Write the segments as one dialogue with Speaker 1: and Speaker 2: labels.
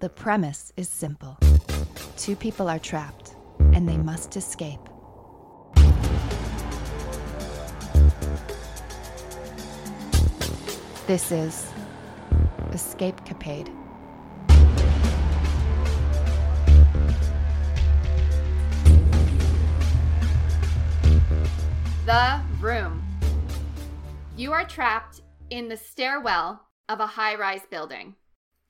Speaker 1: The premise is simple two people are trapped, and they must escape. This is Escape Capade.
Speaker 2: The room. You are trapped in the stairwell of a high rise building.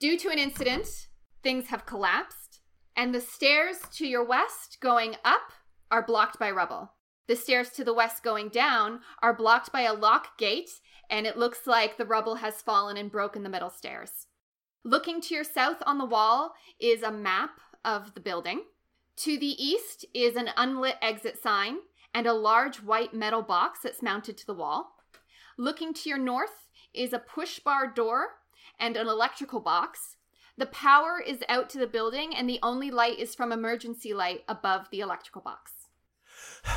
Speaker 2: Due to an incident, things have collapsed, and the stairs to your west going up are blocked by rubble. The stairs to the west going down are blocked by a lock gate, and it looks like the rubble has fallen and broken the middle stairs. Looking to your south on the wall is a map of the building. To the east is an unlit exit sign and a large white metal box that's mounted to the wall. Looking to your north is a push bar door and an electrical box. The power is out to the building, and the only light is from emergency light above the electrical box.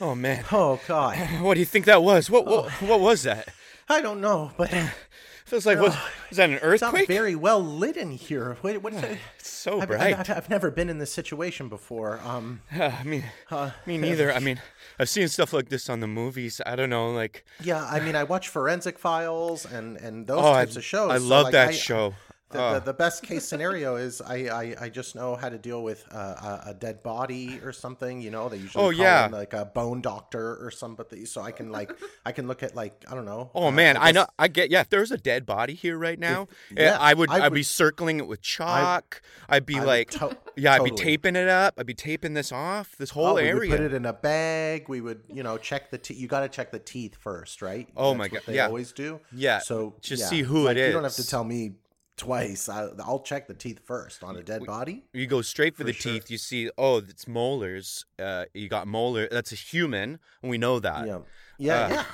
Speaker 3: Oh man.
Speaker 4: Oh God.
Speaker 3: What do you think that was? What what, what was that?
Speaker 4: I don't know, but
Speaker 3: Feels like what is that an earthquake?
Speaker 4: it's not very well lit in here. Wait, what's it?
Speaker 3: It's so
Speaker 4: I've,
Speaker 3: bright.
Speaker 4: I've, I've never been in this situation before. Um,
Speaker 3: I mean,
Speaker 4: uh,
Speaker 3: me neither. I mean, I've seen stuff like this on the movies. I don't know, like
Speaker 4: yeah, I mean, I watch Forensic Files and and those
Speaker 3: oh, I,
Speaker 4: types of shows.
Speaker 3: I
Speaker 4: so,
Speaker 3: love
Speaker 4: like,
Speaker 3: that
Speaker 4: I-
Speaker 3: show.
Speaker 4: The,
Speaker 3: Oh.
Speaker 4: the, the best case scenario is I, I, I just know how to deal with uh, a, a dead body or something. You know, they usually
Speaker 3: Oh,
Speaker 4: call
Speaker 3: yeah.
Speaker 4: like a bone doctor or somebody. So I can like I can look at like I don't know.
Speaker 3: Oh
Speaker 4: uh,
Speaker 3: man, I,
Speaker 4: guess-
Speaker 3: know. I get. Yeah, if there's a dead body here right now, eh,
Speaker 4: yeah,
Speaker 3: I would.
Speaker 4: I
Speaker 3: I'd be circling it with chalk. I'd be
Speaker 4: I would
Speaker 3: like,
Speaker 4: to-
Speaker 3: yeah, I'd be taping it up. I'd be taping this off. This whole
Speaker 4: Oh, we
Speaker 3: area.
Speaker 4: would put it in a bag. We would, you know, check the teeth. You got to check the teeth first, right?
Speaker 3: Oh
Speaker 4: That's
Speaker 3: my God,
Speaker 4: They
Speaker 3: yeah.
Speaker 4: always do.
Speaker 3: Yeah,
Speaker 4: So
Speaker 3: just
Speaker 4: yeah,
Speaker 3: see who
Speaker 4: like,
Speaker 3: it
Speaker 4: You don't have to tell me twice. I, I'll check the teeth first on a dead body.
Speaker 3: you go straight for,
Speaker 4: For
Speaker 3: the
Speaker 4: sure.
Speaker 3: teeth. You see, oh, it's molars. Uh, you got molar. That's a human, and we know that.
Speaker 4: Yeah, yeah,
Speaker 3: uh,
Speaker 4: yeah.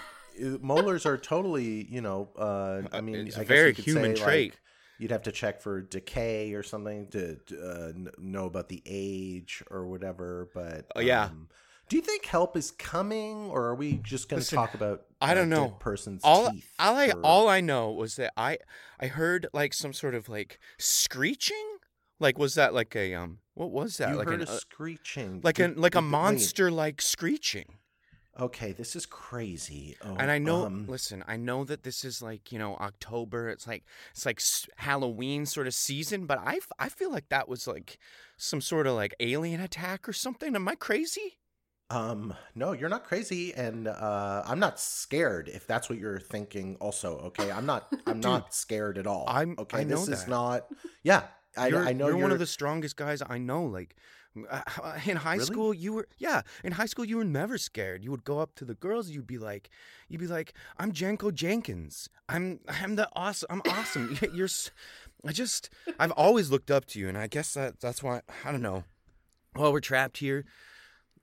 Speaker 4: Uh, Molars are totally, you know. Uh, I mean,
Speaker 3: it's a
Speaker 4: I guess
Speaker 3: very human
Speaker 4: say,
Speaker 3: trait.
Speaker 4: Like, you'd have to check for decay or something to to, uh, know about the age or whatever. But
Speaker 3: Oh, yeah.
Speaker 4: um, do you think help is coming, or are we just going to talk about?
Speaker 3: I don't know.
Speaker 4: person's
Speaker 3: all
Speaker 4: teeth.
Speaker 3: all I
Speaker 4: or-
Speaker 3: all I know was that I I heard like some sort of like screeching. Like was that like a um what was that
Speaker 4: you
Speaker 3: like
Speaker 4: heard
Speaker 3: an,
Speaker 4: a
Speaker 3: uh,
Speaker 4: screeching,
Speaker 3: like a
Speaker 4: Did-
Speaker 3: like a monster like screeching.
Speaker 4: Okay, this is crazy. Oh,
Speaker 3: and I know
Speaker 4: um,
Speaker 3: listen, I know that this is like, you know, October. It's like it's like Halloween sort of season, but I I feel like that was like some sort of like alien attack or something. Am I crazy?
Speaker 4: Um, no, you're not crazy, and uh, I'm not scared. If that's what you're thinking, also, okay, I'm not. I'm not scared at all.
Speaker 3: I'm-
Speaker 4: okay.
Speaker 3: I know
Speaker 4: this is not. Yeah, I,
Speaker 3: you're,
Speaker 4: I know
Speaker 3: you're,
Speaker 4: you're,
Speaker 3: one of the strongest guys I know. Like uh, in high
Speaker 4: Really?
Speaker 3: school, you were yeah. In high school, you were never scared. You would go up to the girls. You'd be like, you'd be like, I'm Janko Jenkins. I'm I'm the awesome. I'm awesome. You- You're. s- I just I've always looked up to you, and I guess that that's why I don't know. well we're trapped here.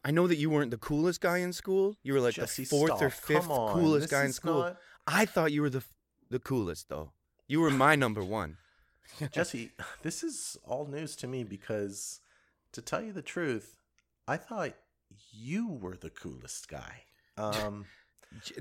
Speaker 3: I know that you weren't the coolest guy in school. You were like
Speaker 4: Jesse,
Speaker 3: the fourth or fifth
Speaker 4: on.
Speaker 3: coolest guy in school.
Speaker 4: not-
Speaker 3: I thought you were the the coolest though. You were my number one.
Speaker 4: Jesse, this is all news to me because, to tell you the truth, I thought you were the coolest guy. Um,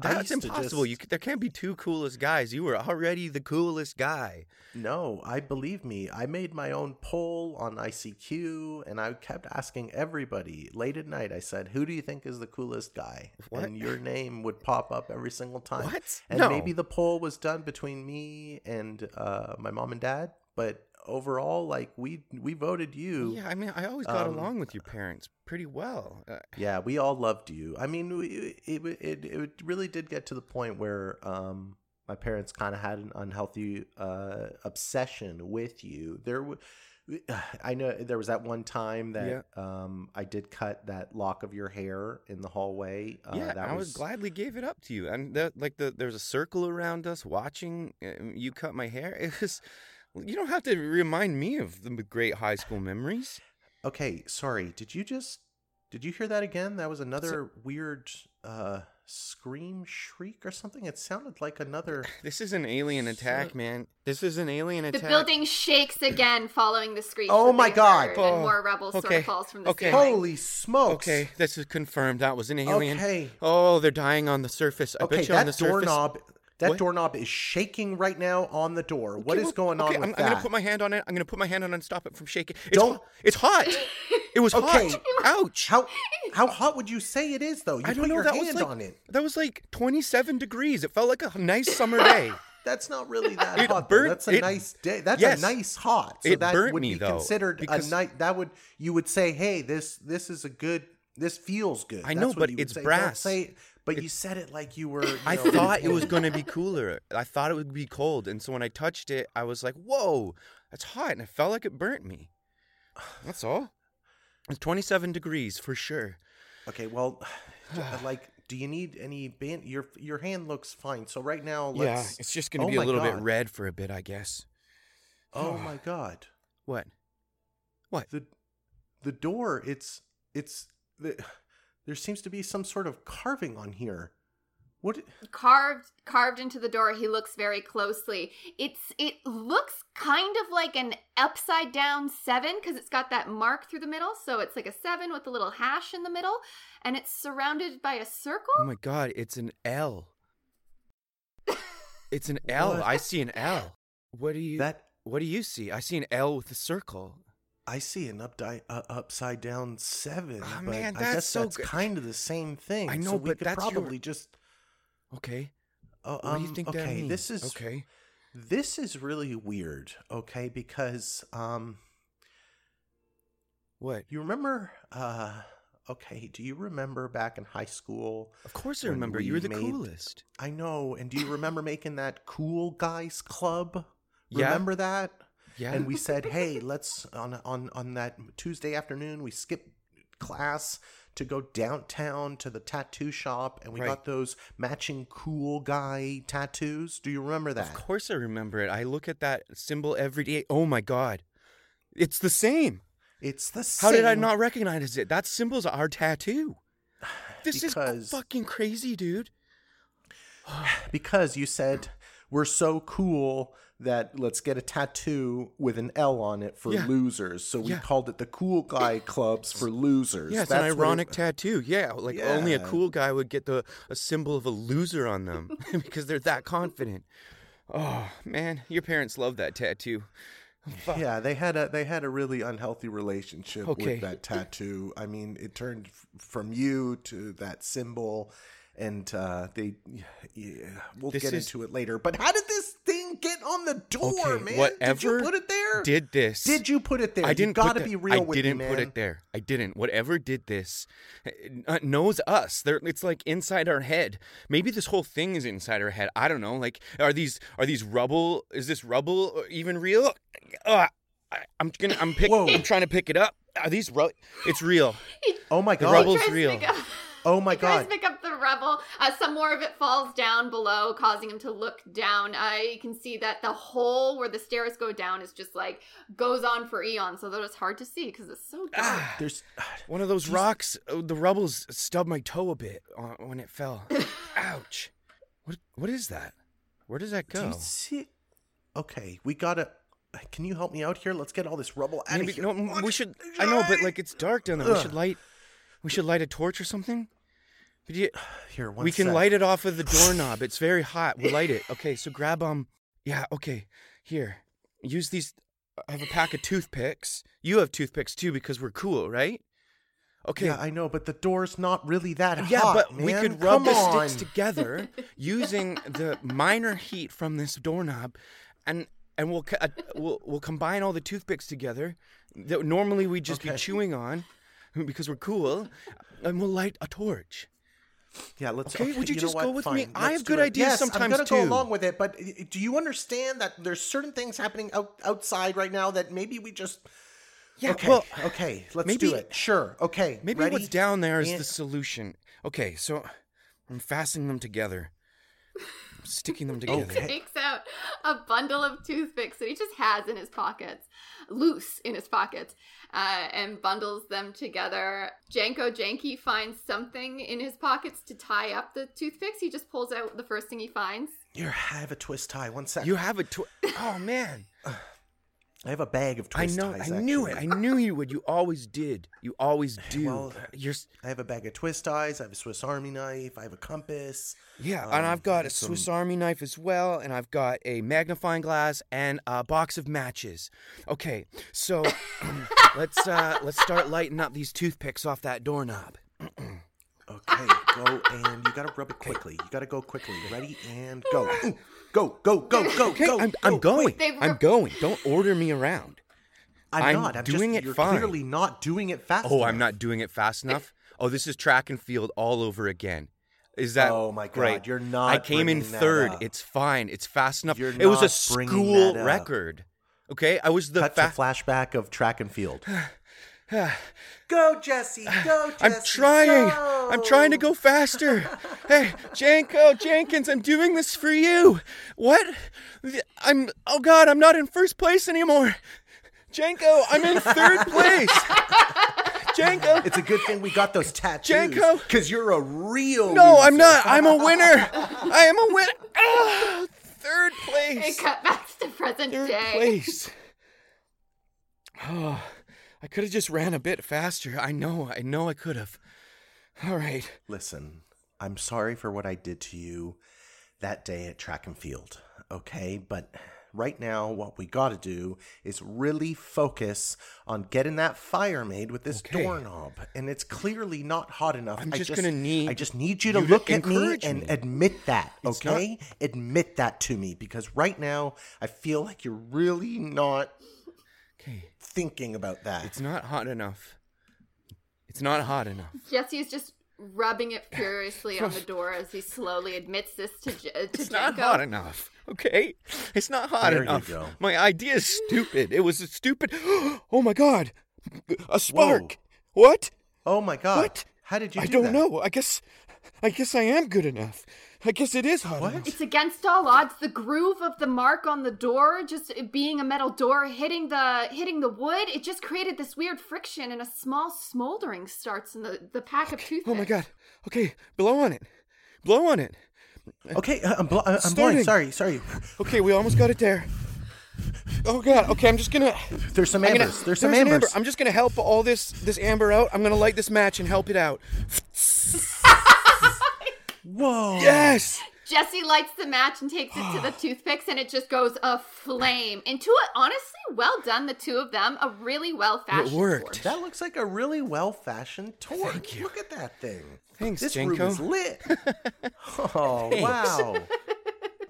Speaker 3: That's impossible.
Speaker 4: just-
Speaker 3: You there can't be two coolest guys. You were already the coolest guy.
Speaker 4: no, I believe me. I made my own poll on ICQ, and I kept asking everybody late at night. I said, "Who do you think is the coolest guy?"
Speaker 3: What?
Speaker 4: And your name would pop up every single time.
Speaker 3: What?
Speaker 4: And
Speaker 3: No.
Speaker 4: maybe the poll was done between me and uh, my mom and dad, but overall, like we we voted you.
Speaker 3: Yeah, I mean, I always got
Speaker 4: Um,
Speaker 3: along with your parents pretty well. Uh,
Speaker 4: Yeah, we all loved you. I mean, we- it it it, really did get to the point where um, my parents kind of had an unhealthy uh, obsession with you. There, w- I know there was that one time that um, I did cut that lock of your hair in the hallway. Uh,
Speaker 3: yeah,
Speaker 4: that
Speaker 3: I would gladly gave it up to you. And the, like the there's a circle around us watching uh, you cut my hair. It was. You don't have to remind me of the great high school memories.
Speaker 4: Okay, sorry. Did you just did you hear that again? That was another weird uh, scream, shriek, or something. It sounded like another.
Speaker 3: This is an alien attack,
Speaker 4: So-
Speaker 3: man. This is an alien attack.
Speaker 2: The building shakes again following the screech.
Speaker 4: Oh my God.
Speaker 2: heard,
Speaker 3: Oh,
Speaker 2: and more rubble sort
Speaker 3: okay,
Speaker 2: of falls from the
Speaker 3: okay.
Speaker 2: ceiling.
Speaker 4: Holy smokes!
Speaker 3: Okay, this is confirmed. That was an alien.
Speaker 4: Okay.
Speaker 3: Oh, they're dying on the surface. I
Speaker 4: Okay,
Speaker 3: bet you on
Speaker 4: that
Speaker 3: the surface.
Speaker 4: That
Speaker 3: What?
Speaker 4: doorknob is shaking right now on the door. What
Speaker 3: Okay,
Speaker 4: is
Speaker 3: well,
Speaker 4: going
Speaker 3: okay,
Speaker 4: on
Speaker 3: I'm, I'm gonna put my hand on it. I'm gonna put my hand on it and stop it from shaking. It's
Speaker 4: Don't-
Speaker 3: hot. It's hot. It was
Speaker 4: Okay.
Speaker 3: hot. Ouch.
Speaker 4: How how hot would you say it is though? You
Speaker 3: I don't know.
Speaker 4: your
Speaker 3: That
Speaker 4: hand
Speaker 3: was like
Speaker 4: on it.
Speaker 3: that was like 27 degrees. It felt like a nice summer day.
Speaker 4: That's not really that
Speaker 3: It
Speaker 4: hot.
Speaker 3: burnt-
Speaker 4: That's a
Speaker 3: it-
Speaker 4: nice day. That's
Speaker 3: yes.
Speaker 4: a nice hot. So
Speaker 3: It
Speaker 4: that
Speaker 3: burnt
Speaker 4: would
Speaker 3: me,
Speaker 4: be
Speaker 3: though,
Speaker 4: considered a night. That would you would say, hey, this this is a good. This feels good.
Speaker 3: I
Speaker 4: That's
Speaker 3: know, but it's
Speaker 4: say. Don't
Speaker 3: brass.
Speaker 4: say, but you said it like you were. you
Speaker 3: I
Speaker 4: know,
Speaker 3: thought it was going to be cooler. I thought it would be cold. And so when I touched it, I was like, whoa, that's hot. And it felt like it burnt me. That's all. It's 27 degrees for sure.
Speaker 4: Okay, well, like, do you need any band? Your your hand looks fine. So right now, let's.
Speaker 3: yeah, it's just going to
Speaker 4: Oh
Speaker 3: be a little bit red for a bit, I guess.
Speaker 4: Oh my god,
Speaker 3: What? What?
Speaker 4: the the door. It's it's the. There seems to be some sort of carving on here. What?
Speaker 2: carved carved into the door he looks very closely it's it looks kind of like an upside down seven because it's got that mark through the middle so it's like a seven with a little hash in the middle and it's surrounded by a circle
Speaker 3: Oh my God, it's an L. It's an L.
Speaker 4: What?
Speaker 3: I see an L. What do you
Speaker 4: That
Speaker 3: What do you see? I see an L with a circle.
Speaker 4: I see an updi- uh, upside down seven.
Speaker 3: Ah,
Speaker 4: but
Speaker 3: man,
Speaker 4: I guess
Speaker 3: so
Speaker 4: that's
Speaker 3: good.
Speaker 4: kind of the same thing.
Speaker 3: I know,
Speaker 4: so we
Speaker 3: but
Speaker 4: could
Speaker 3: that's your-
Speaker 4: probably just.
Speaker 3: Okay.
Speaker 4: Oh,
Speaker 3: What do you
Speaker 4: um,
Speaker 3: think
Speaker 4: okay,
Speaker 3: that means?
Speaker 4: this is
Speaker 3: okay.
Speaker 4: This is really weird. Okay, because um,
Speaker 3: What?
Speaker 4: you remember? Uh, okay, do you remember back in high school?
Speaker 3: Of course I remember.
Speaker 4: we
Speaker 3: You were the
Speaker 4: made-
Speaker 3: coolest.
Speaker 4: I know. And do you remember making that cool guys club?
Speaker 3: Yeah.
Speaker 4: Remember that?
Speaker 3: Yeah.
Speaker 4: And we said, "Hey, let's on on on that Tuesday afternoon, we skip class to go downtown to the tattoo shop, and we
Speaker 3: Right.
Speaker 4: got those matching cool guy tattoos. Do you remember that?
Speaker 3: Of course I remember it. I look at that symbol every day. Oh my god. It's the same.
Speaker 4: It's the same.
Speaker 3: How did I not recognize it? That symbol's our tattoo. This
Speaker 4: Because-
Speaker 3: is fucking crazy, dude.
Speaker 4: because you said we're so cool that let's get a tattoo with an L on it for
Speaker 3: Yeah.
Speaker 4: losers. So we
Speaker 3: Yeah.
Speaker 4: called it the Cool Guy Clubs for losers.
Speaker 3: Yeah, it's
Speaker 4: That's
Speaker 3: an
Speaker 4: what it-
Speaker 3: ironic tattoo. Yeah, like only a cool guy would get the a symbol of a loser on them because they're that confident. Oh man, your parents love that tattoo. Fuck.
Speaker 4: Yeah, they had a they had a really unhealthy relationship
Speaker 3: Okay.
Speaker 4: with that tattoo. I mean, it turned f- from you to that symbol, and uh, they. Yeah, we'll
Speaker 3: This
Speaker 4: get
Speaker 3: is-
Speaker 4: into it later. But how did this thing get on the door,
Speaker 3: Okay,
Speaker 4: man? did
Speaker 3: whatever
Speaker 4: you put it there?
Speaker 3: Did this?
Speaker 4: Did you put it there?
Speaker 3: I didn't.
Speaker 4: You gotta
Speaker 3: put
Speaker 4: be
Speaker 3: the-
Speaker 4: real
Speaker 3: I
Speaker 4: with
Speaker 3: didn't
Speaker 4: me,
Speaker 3: put it there. I didn't. Whatever did this uh, knows us. They're, it's like inside our head. Maybe this whole thing is inside our head. I don't know. Like, are these are these rubble? Is this rubble even real? Uh, I, I'm gonna. I'm pick.
Speaker 4: Whoa.
Speaker 3: I'm trying to pick it up. Are these? Ru- it's real.
Speaker 4: Oh my
Speaker 3: The
Speaker 4: god!
Speaker 3: rubble-
Speaker 2: Tries to
Speaker 3: real.
Speaker 2: Pick up-
Speaker 4: Oh my
Speaker 2: he
Speaker 4: god!
Speaker 2: to pick up the rubble. Uh, some more of it falls down below, causing him to look down. Uh, you can see that the hole where the stairs go down is just like goes on for eons, so that it's hard to see because it's so dark.
Speaker 3: Ah,
Speaker 4: There's
Speaker 3: one of those
Speaker 4: Jeez.
Speaker 3: rocks. uh, The rubble's stubbed my toe a bit uh, when it fell. Ouch. What? What is that? Where does that
Speaker 4: Do
Speaker 3: go?
Speaker 4: you see? Okay, we gotta. Can you help me out here? Let's get all this rubble out
Speaker 3: Maybe
Speaker 4: of here.
Speaker 3: no, we should. I know, but like it's dark down there. We should light. We should light a torch or something. Could you,
Speaker 4: here. One
Speaker 3: we can
Speaker 4: sec.
Speaker 3: light it off of the doorknob. It's very hot. We'll light it. Okay, so grab um. Yeah. Okay. Here. Use these. I have a pack of toothpicks. You have toothpicks too because we're cool, right? Okay.
Speaker 4: Yeah, I know, but the door's not really that
Speaker 3: Yeah,
Speaker 4: hot.
Speaker 3: Yeah, but we could rub
Speaker 4: Come
Speaker 3: the
Speaker 4: on.
Speaker 3: sticks together using the minor heat from this doorknob, and and we'll uh, we'll we'll combine all the toothpicks together that normally we'd just be chewing on because we're cool, and we'll light a torch.
Speaker 4: Yeah, let's.
Speaker 3: Okay, would you
Speaker 4: know
Speaker 3: just go with me?
Speaker 4: Fine,
Speaker 3: I
Speaker 4: let's
Speaker 3: have
Speaker 4: do
Speaker 3: good
Speaker 4: it.
Speaker 3: ideas
Speaker 4: yes, I'm
Speaker 3: sometimes,
Speaker 4: gonna go along with it, but do you understand that there's certain things happening out, outside right now that maybe we just.
Speaker 3: Yeah,
Speaker 4: okay,
Speaker 3: well,
Speaker 4: okay, let's
Speaker 3: maybe-
Speaker 4: do it. Sure. Okay.
Speaker 3: Maybe
Speaker 4: ready?
Speaker 3: what's down there is
Speaker 4: And-
Speaker 3: the solution. Okay, so I'm fastening them together, I'm sticking them together.
Speaker 4: Okay.
Speaker 2: takes out a bundle of toothpicks that he just has in his pockets, loose in his pockets, uh, and bundles them together. Janko Janky finds something in his pockets to tie up the toothpicks. He just pulls out the first thing he finds.
Speaker 4: You have a twist tie. One sec.
Speaker 3: You have a tw- Oh man.
Speaker 4: I have a bag of
Speaker 3: I
Speaker 4: twist
Speaker 3: know.
Speaker 4: ties.
Speaker 3: I knew it. I knew you would. You always did. You always do.
Speaker 4: Well,
Speaker 3: You're
Speaker 4: I have a bag of twist ties. I have a Swiss Army knife. I have a compass.
Speaker 3: yeah, and I've got a
Speaker 4: some-
Speaker 3: Swiss Army knife as well, and I've got a magnifying glass and a box of matches. Okay, so let's uh let's start lighting up these toothpicks off that doorknob.
Speaker 4: Okay, go and you gotta rub it quickly. You gotta go quickly. Ready and go. Ooh, go, go, go, go,
Speaker 3: Okay,
Speaker 4: go.
Speaker 3: I'm,
Speaker 4: go.
Speaker 3: I'm going.
Speaker 2: They've
Speaker 3: I'm going. Don't order me around.
Speaker 4: I'm,
Speaker 3: I'm
Speaker 4: not. I'm
Speaker 3: doing
Speaker 4: just,
Speaker 3: it
Speaker 4: You're
Speaker 3: fine.
Speaker 4: clearly not doing it fast.
Speaker 3: Oh, I'm not doing it fast enough. Oh, this is track and field all over again. Is that?
Speaker 4: Oh my God,
Speaker 3: great?
Speaker 4: you're not
Speaker 3: I came in third. It's fine. It's fast enough.
Speaker 4: You're
Speaker 3: it was a school record. Okay, I was the
Speaker 4: Cut
Speaker 3: fa-
Speaker 4: to flashback of track and field. go, Jesse. Go, Jesse.
Speaker 3: I'm trying.
Speaker 4: Go.
Speaker 3: I'm trying to go faster. hey, Janko Jenkins, I'm doing this for you. What? I'm. Oh God, I'm not in first place anymore. Janko, I'm in third place. Janko.
Speaker 4: It's a good thing we got those tattoos.
Speaker 3: Janko.
Speaker 4: Because you're a real.
Speaker 3: No, I'm not. I'm a winner. I am a winner. Ah, third
Speaker 2: It cut back to present
Speaker 3: Third
Speaker 2: day.
Speaker 3: place. Oh, I could have just ran a bit faster. I know. I know I could have. All right.
Speaker 4: Listen, I'm sorry for what I did to you that day at track and field, okay? But right now, what we got to do is really focus on getting that fire made with this
Speaker 3: Okay.
Speaker 4: doorknob. And it's clearly not hot enough.
Speaker 3: I'm
Speaker 4: I
Speaker 3: just gonna need
Speaker 4: I just need you to
Speaker 3: you to
Speaker 4: look at me
Speaker 3: encourage
Speaker 4: and admit that,
Speaker 3: It's not-
Speaker 4: okay? Admit that to me because right now, I feel like you're really not
Speaker 3: Okay.
Speaker 4: Thinking about that.
Speaker 3: It's not hot enough. It's not hot enough.
Speaker 2: Jesse is just rubbing it furiously on the door as he slowly admits this to, J- to
Speaker 3: It's not hot enough. Okay? It's not hot
Speaker 4: There you
Speaker 3: enough.
Speaker 4: go.
Speaker 3: My idea is stupid. It was a stupid. Oh my god. A spark. What?
Speaker 4: oh my God.
Speaker 3: What?
Speaker 4: How did you
Speaker 3: I
Speaker 4: do
Speaker 3: don't
Speaker 4: that?
Speaker 3: know. I guess I guess I am good enough. I guess it is hot
Speaker 4: What?
Speaker 3: enough.
Speaker 2: It's against all odds. The groove of the mark on the door, just it being a metal door, hitting the hitting the wood, it just created this weird friction, and a small smoldering starts in the the pack of toothpicks.
Speaker 3: Oh my god. Okay, blow on it. Blow on it.
Speaker 4: Okay, uh, I'm, bl- I'm
Speaker 3: Starting.
Speaker 4: blind. Sorry, sorry.
Speaker 3: Okay, we almost got it there. Oh god. Okay, I'm just gonna
Speaker 4: There's some
Speaker 3: I'm gonna-
Speaker 4: ambers. There's some
Speaker 3: an
Speaker 4: ambers.
Speaker 3: amber. I'm just gonna help all this this amber out. I'm gonna light this match and help it out.
Speaker 4: Whoa.
Speaker 3: Yes.
Speaker 2: Jesse lights the match and takes it to the toothpicks, and it just goes aflame. Into it, honestly, well done, the two of them. A really well fashioned.
Speaker 3: It worked.
Speaker 4: That looks like a really well-fashioned torch.
Speaker 3: Thank you.
Speaker 4: Look at that thing.
Speaker 3: Thanks,
Speaker 4: this
Speaker 3: Jenko.
Speaker 4: room is lit. oh wow.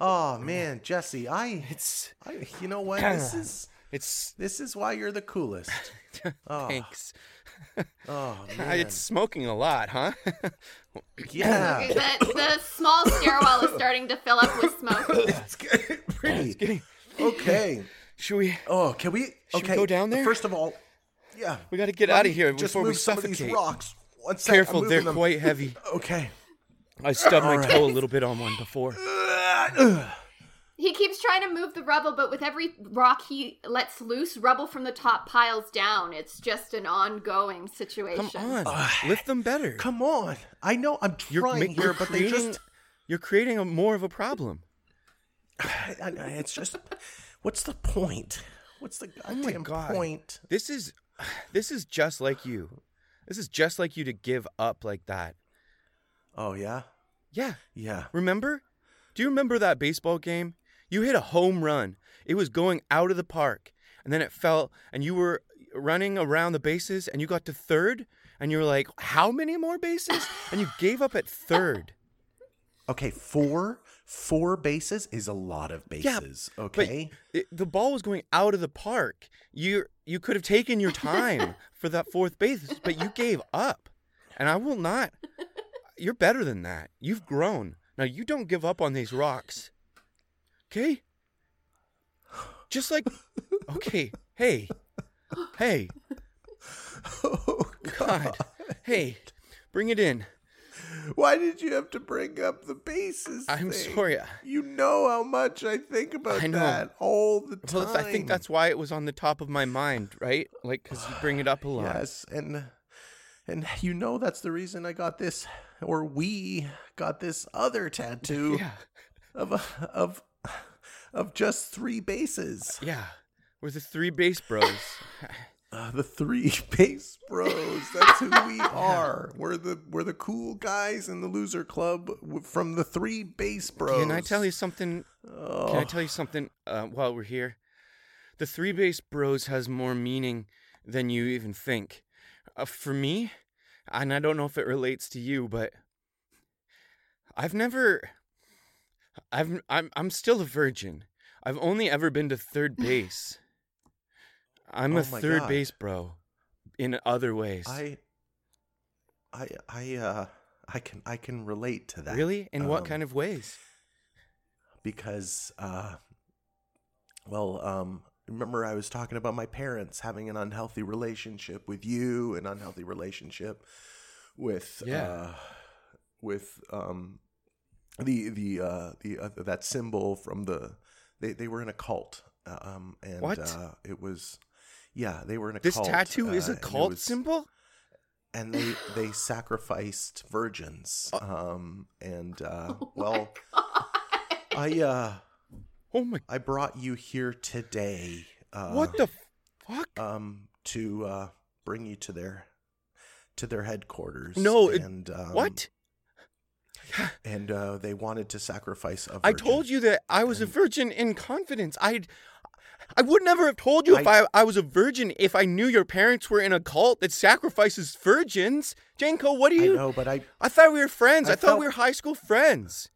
Speaker 4: Oh man, Jesse, I,
Speaker 3: It's
Speaker 4: I, you know what? This is
Speaker 3: it's
Speaker 4: this is why you're the coolest. Oh,
Speaker 3: thanks.
Speaker 4: oh man.
Speaker 3: It's smoking a lot, huh?
Speaker 4: yeah.
Speaker 2: The, the small stairwell is starting to fill up with smoke.
Speaker 4: it's getting
Speaker 3: it's
Speaker 4: pretty.
Speaker 3: getting.
Speaker 4: Okay.
Speaker 3: Should we?
Speaker 4: Oh, can we?
Speaker 3: Should we
Speaker 4: okay.
Speaker 3: go down there?
Speaker 4: First of all, yeah.
Speaker 3: We got to get
Speaker 4: Let
Speaker 3: out of here
Speaker 4: just
Speaker 3: before
Speaker 4: move
Speaker 3: we
Speaker 4: some of these rocks. One sec,
Speaker 3: Careful, they're
Speaker 4: them.
Speaker 3: quite heavy.
Speaker 4: Okay.
Speaker 3: I stubbed my
Speaker 4: All right.
Speaker 3: toe a little bit on one before.
Speaker 2: He keeps trying to move the rubble, but with every rock he lets loose, rubble from the top piles down. It's just an ongoing situation.
Speaker 3: Come on, lift them better.
Speaker 4: Come on. I know I'm
Speaker 3: You're,
Speaker 4: trying
Speaker 3: ma-
Speaker 4: here,
Speaker 3: you're
Speaker 4: but they
Speaker 3: creating,
Speaker 4: just.
Speaker 3: you're creating a more of a problem.
Speaker 4: I, I, it's just. What's the point? What's the
Speaker 3: Oh God.
Speaker 4: point?
Speaker 3: This is, this is just like you. This is just like you to give up like that.
Speaker 4: Oh yeah,
Speaker 3: Yeah.
Speaker 4: yeah.
Speaker 3: Remember? Do you remember that baseball game? You hit a home run. It was going out of the park, and then it fell, and you were running around the bases, and you got to third, and you were like, "How many more bases?" And you gave up at third.
Speaker 4: Okay, four four bases is a lot of bases.
Speaker 3: But
Speaker 4: okay.
Speaker 3: it, the ball was going out of the park. You you could have taken your time for that fourth base, but you gave up. And I will not. You're better than that. You've grown. Now you don't give up on these rocks. Okay? Just like Okay. Hey. Hey.
Speaker 4: oh
Speaker 3: God. Hey. Bring it in.
Speaker 4: Why did you have to bring up the bases?
Speaker 3: I'm
Speaker 4: thing?
Speaker 3: sorry.
Speaker 4: You know how much I think about
Speaker 3: I
Speaker 4: that all the time.
Speaker 3: Well, I think that's why it was on the top of my mind, right? Like cuz you bring it up a lot.
Speaker 4: Yes, and and you know that's the reason I got this, or we got this other tattoo
Speaker 3: Yeah.
Speaker 4: of of of just three bases.
Speaker 3: Yeah. We're the three base bros.
Speaker 4: Uh, the three base bros. That's who we are. We're the we're the cool guys in the loser club from the three base bros.
Speaker 3: Can I tell you something?
Speaker 4: Oh,
Speaker 3: Can I tell you something uh, while we're here? The three base bros has more meaning than you even think. Uh, for me, and I don't know if it relates to you, but I've never. I've I'm I'm still a virgin. I've only ever been to third base. I'm
Speaker 4: Oh
Speaker 3: a third
Speaker 4: God.
Speaker 3: base bro, in other ways.
Speaker 4: I I I uh I can I can relate to that.
Speaker 3: really? In what
Speaker 4: Um,
Speaker 3: kind of ways?
Speaker 4: because uh well um remember i was talking about my parents having an unhealthy relationship with you an unhealthy relationship with
Speaker 3: Yeah.
Speaker 4: uh with um the the uh the uh, that symbol from the they they were in a cult uh, um and
Speaker 3: What?
Speaker 4: uh it was yeah they were in a
Speaker 3: This
Speaker 4: cult
Speaker 3: tattoo is
Speaker 4: uh,
Speaker 3: a cult
Speaker 4: was-
Speaker 3: symbol.
Speaker 4: and they they sacrificed virgins um and uh well i uh
Speaker 3: Oh my!
Speaker 4: I brought you here today. Uh,
Speaker 3: what the fuck?
Speaker 4: Um, to uh, bring you to their to their headquarters.
Speaker 3: No, it-
Speaker 4: and um,
Speaker 3: what?
Speaker 4: And uh, they wanted to sacrifice a.
Speaker 3: I
Speaker 4: virgin.
Speaker 3: I told you that I was a virgin in confidence. I I would never have told you if I, I was a virgin if I knew your parents were in a cult that sacrifices virgins. Janko, what do
Speaker 4: I
Speaker 3: you
Speaker 4: know, but I
Speaker 3: I thought we were friends. I,
Speaker 4: I
Speaker 3: thought
Speaker 4: felt-
Speaker 3: we were high school friends.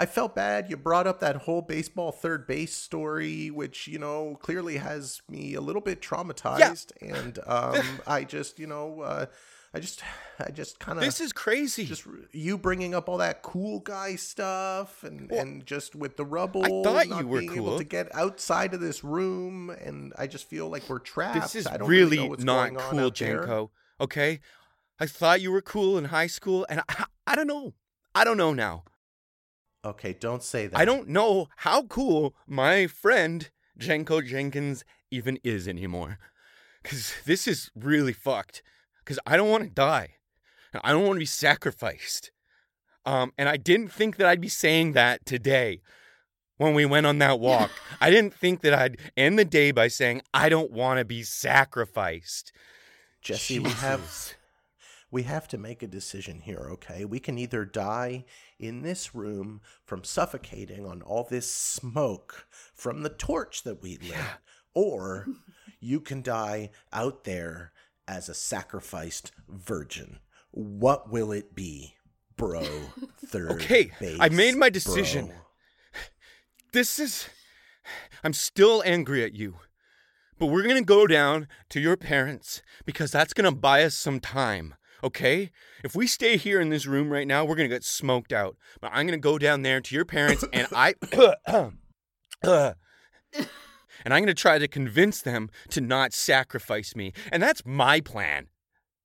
Speaker 4: I felt bad. You brought up that whole baseball third base story, which you know clearly has me a little bit traumatized, and um, I just you know uh, I just I just kind of
Speaker 3: This is crazy.
Speaker 4: just you bringing up all that cool guy stuff and
Speaker 3: Well,
Speaker 4: and just with the rubble I
Speaker 3: thought
Speaker 4: not
Speaker 3: you were
Speaker 4: being
Speaker 3: cool.
Speaker 4: able to get outside of this room and i just feel like we're trapped
Speaker 3: this is
Speaker 4: I don't
Speaker 3: really
Speaker 4: know what's
Speaker 3: not cool. Janko. Okay? I thought you were cool in high school and I, I don't know. I don't know now.
Speaker 4: Okay don't say that
Speaker 3: I don't know how cool my friend Janko Jenkins even is anymore. Cause this is really fucked. Cause I don't want to die. I don't want to be sacrificed. Um, and I didn't think that I'd be saying that today when we went on that walk. I didn't think that I'd end the day by saying I don't want to be sacrificed.
Speaker 4: jesse we have we have to make a decision here okay we can either die in this room from suffocating on all this smoke from the torch that we lit or you can die out there as a sacrificed virgin what will it be bro third
Speaker 3: Okay, I made my decision.
Speaker 4: bro.
Speaker 3: This is. I'm still angry at you. But we're to go down to your parents because that's to buy us some time, okay? If we stay here in this room right now, we're to get smoked out. But I'm to go down there to your parents and I. and I'm to try to convince them to not sacrifice me. And that's my plan,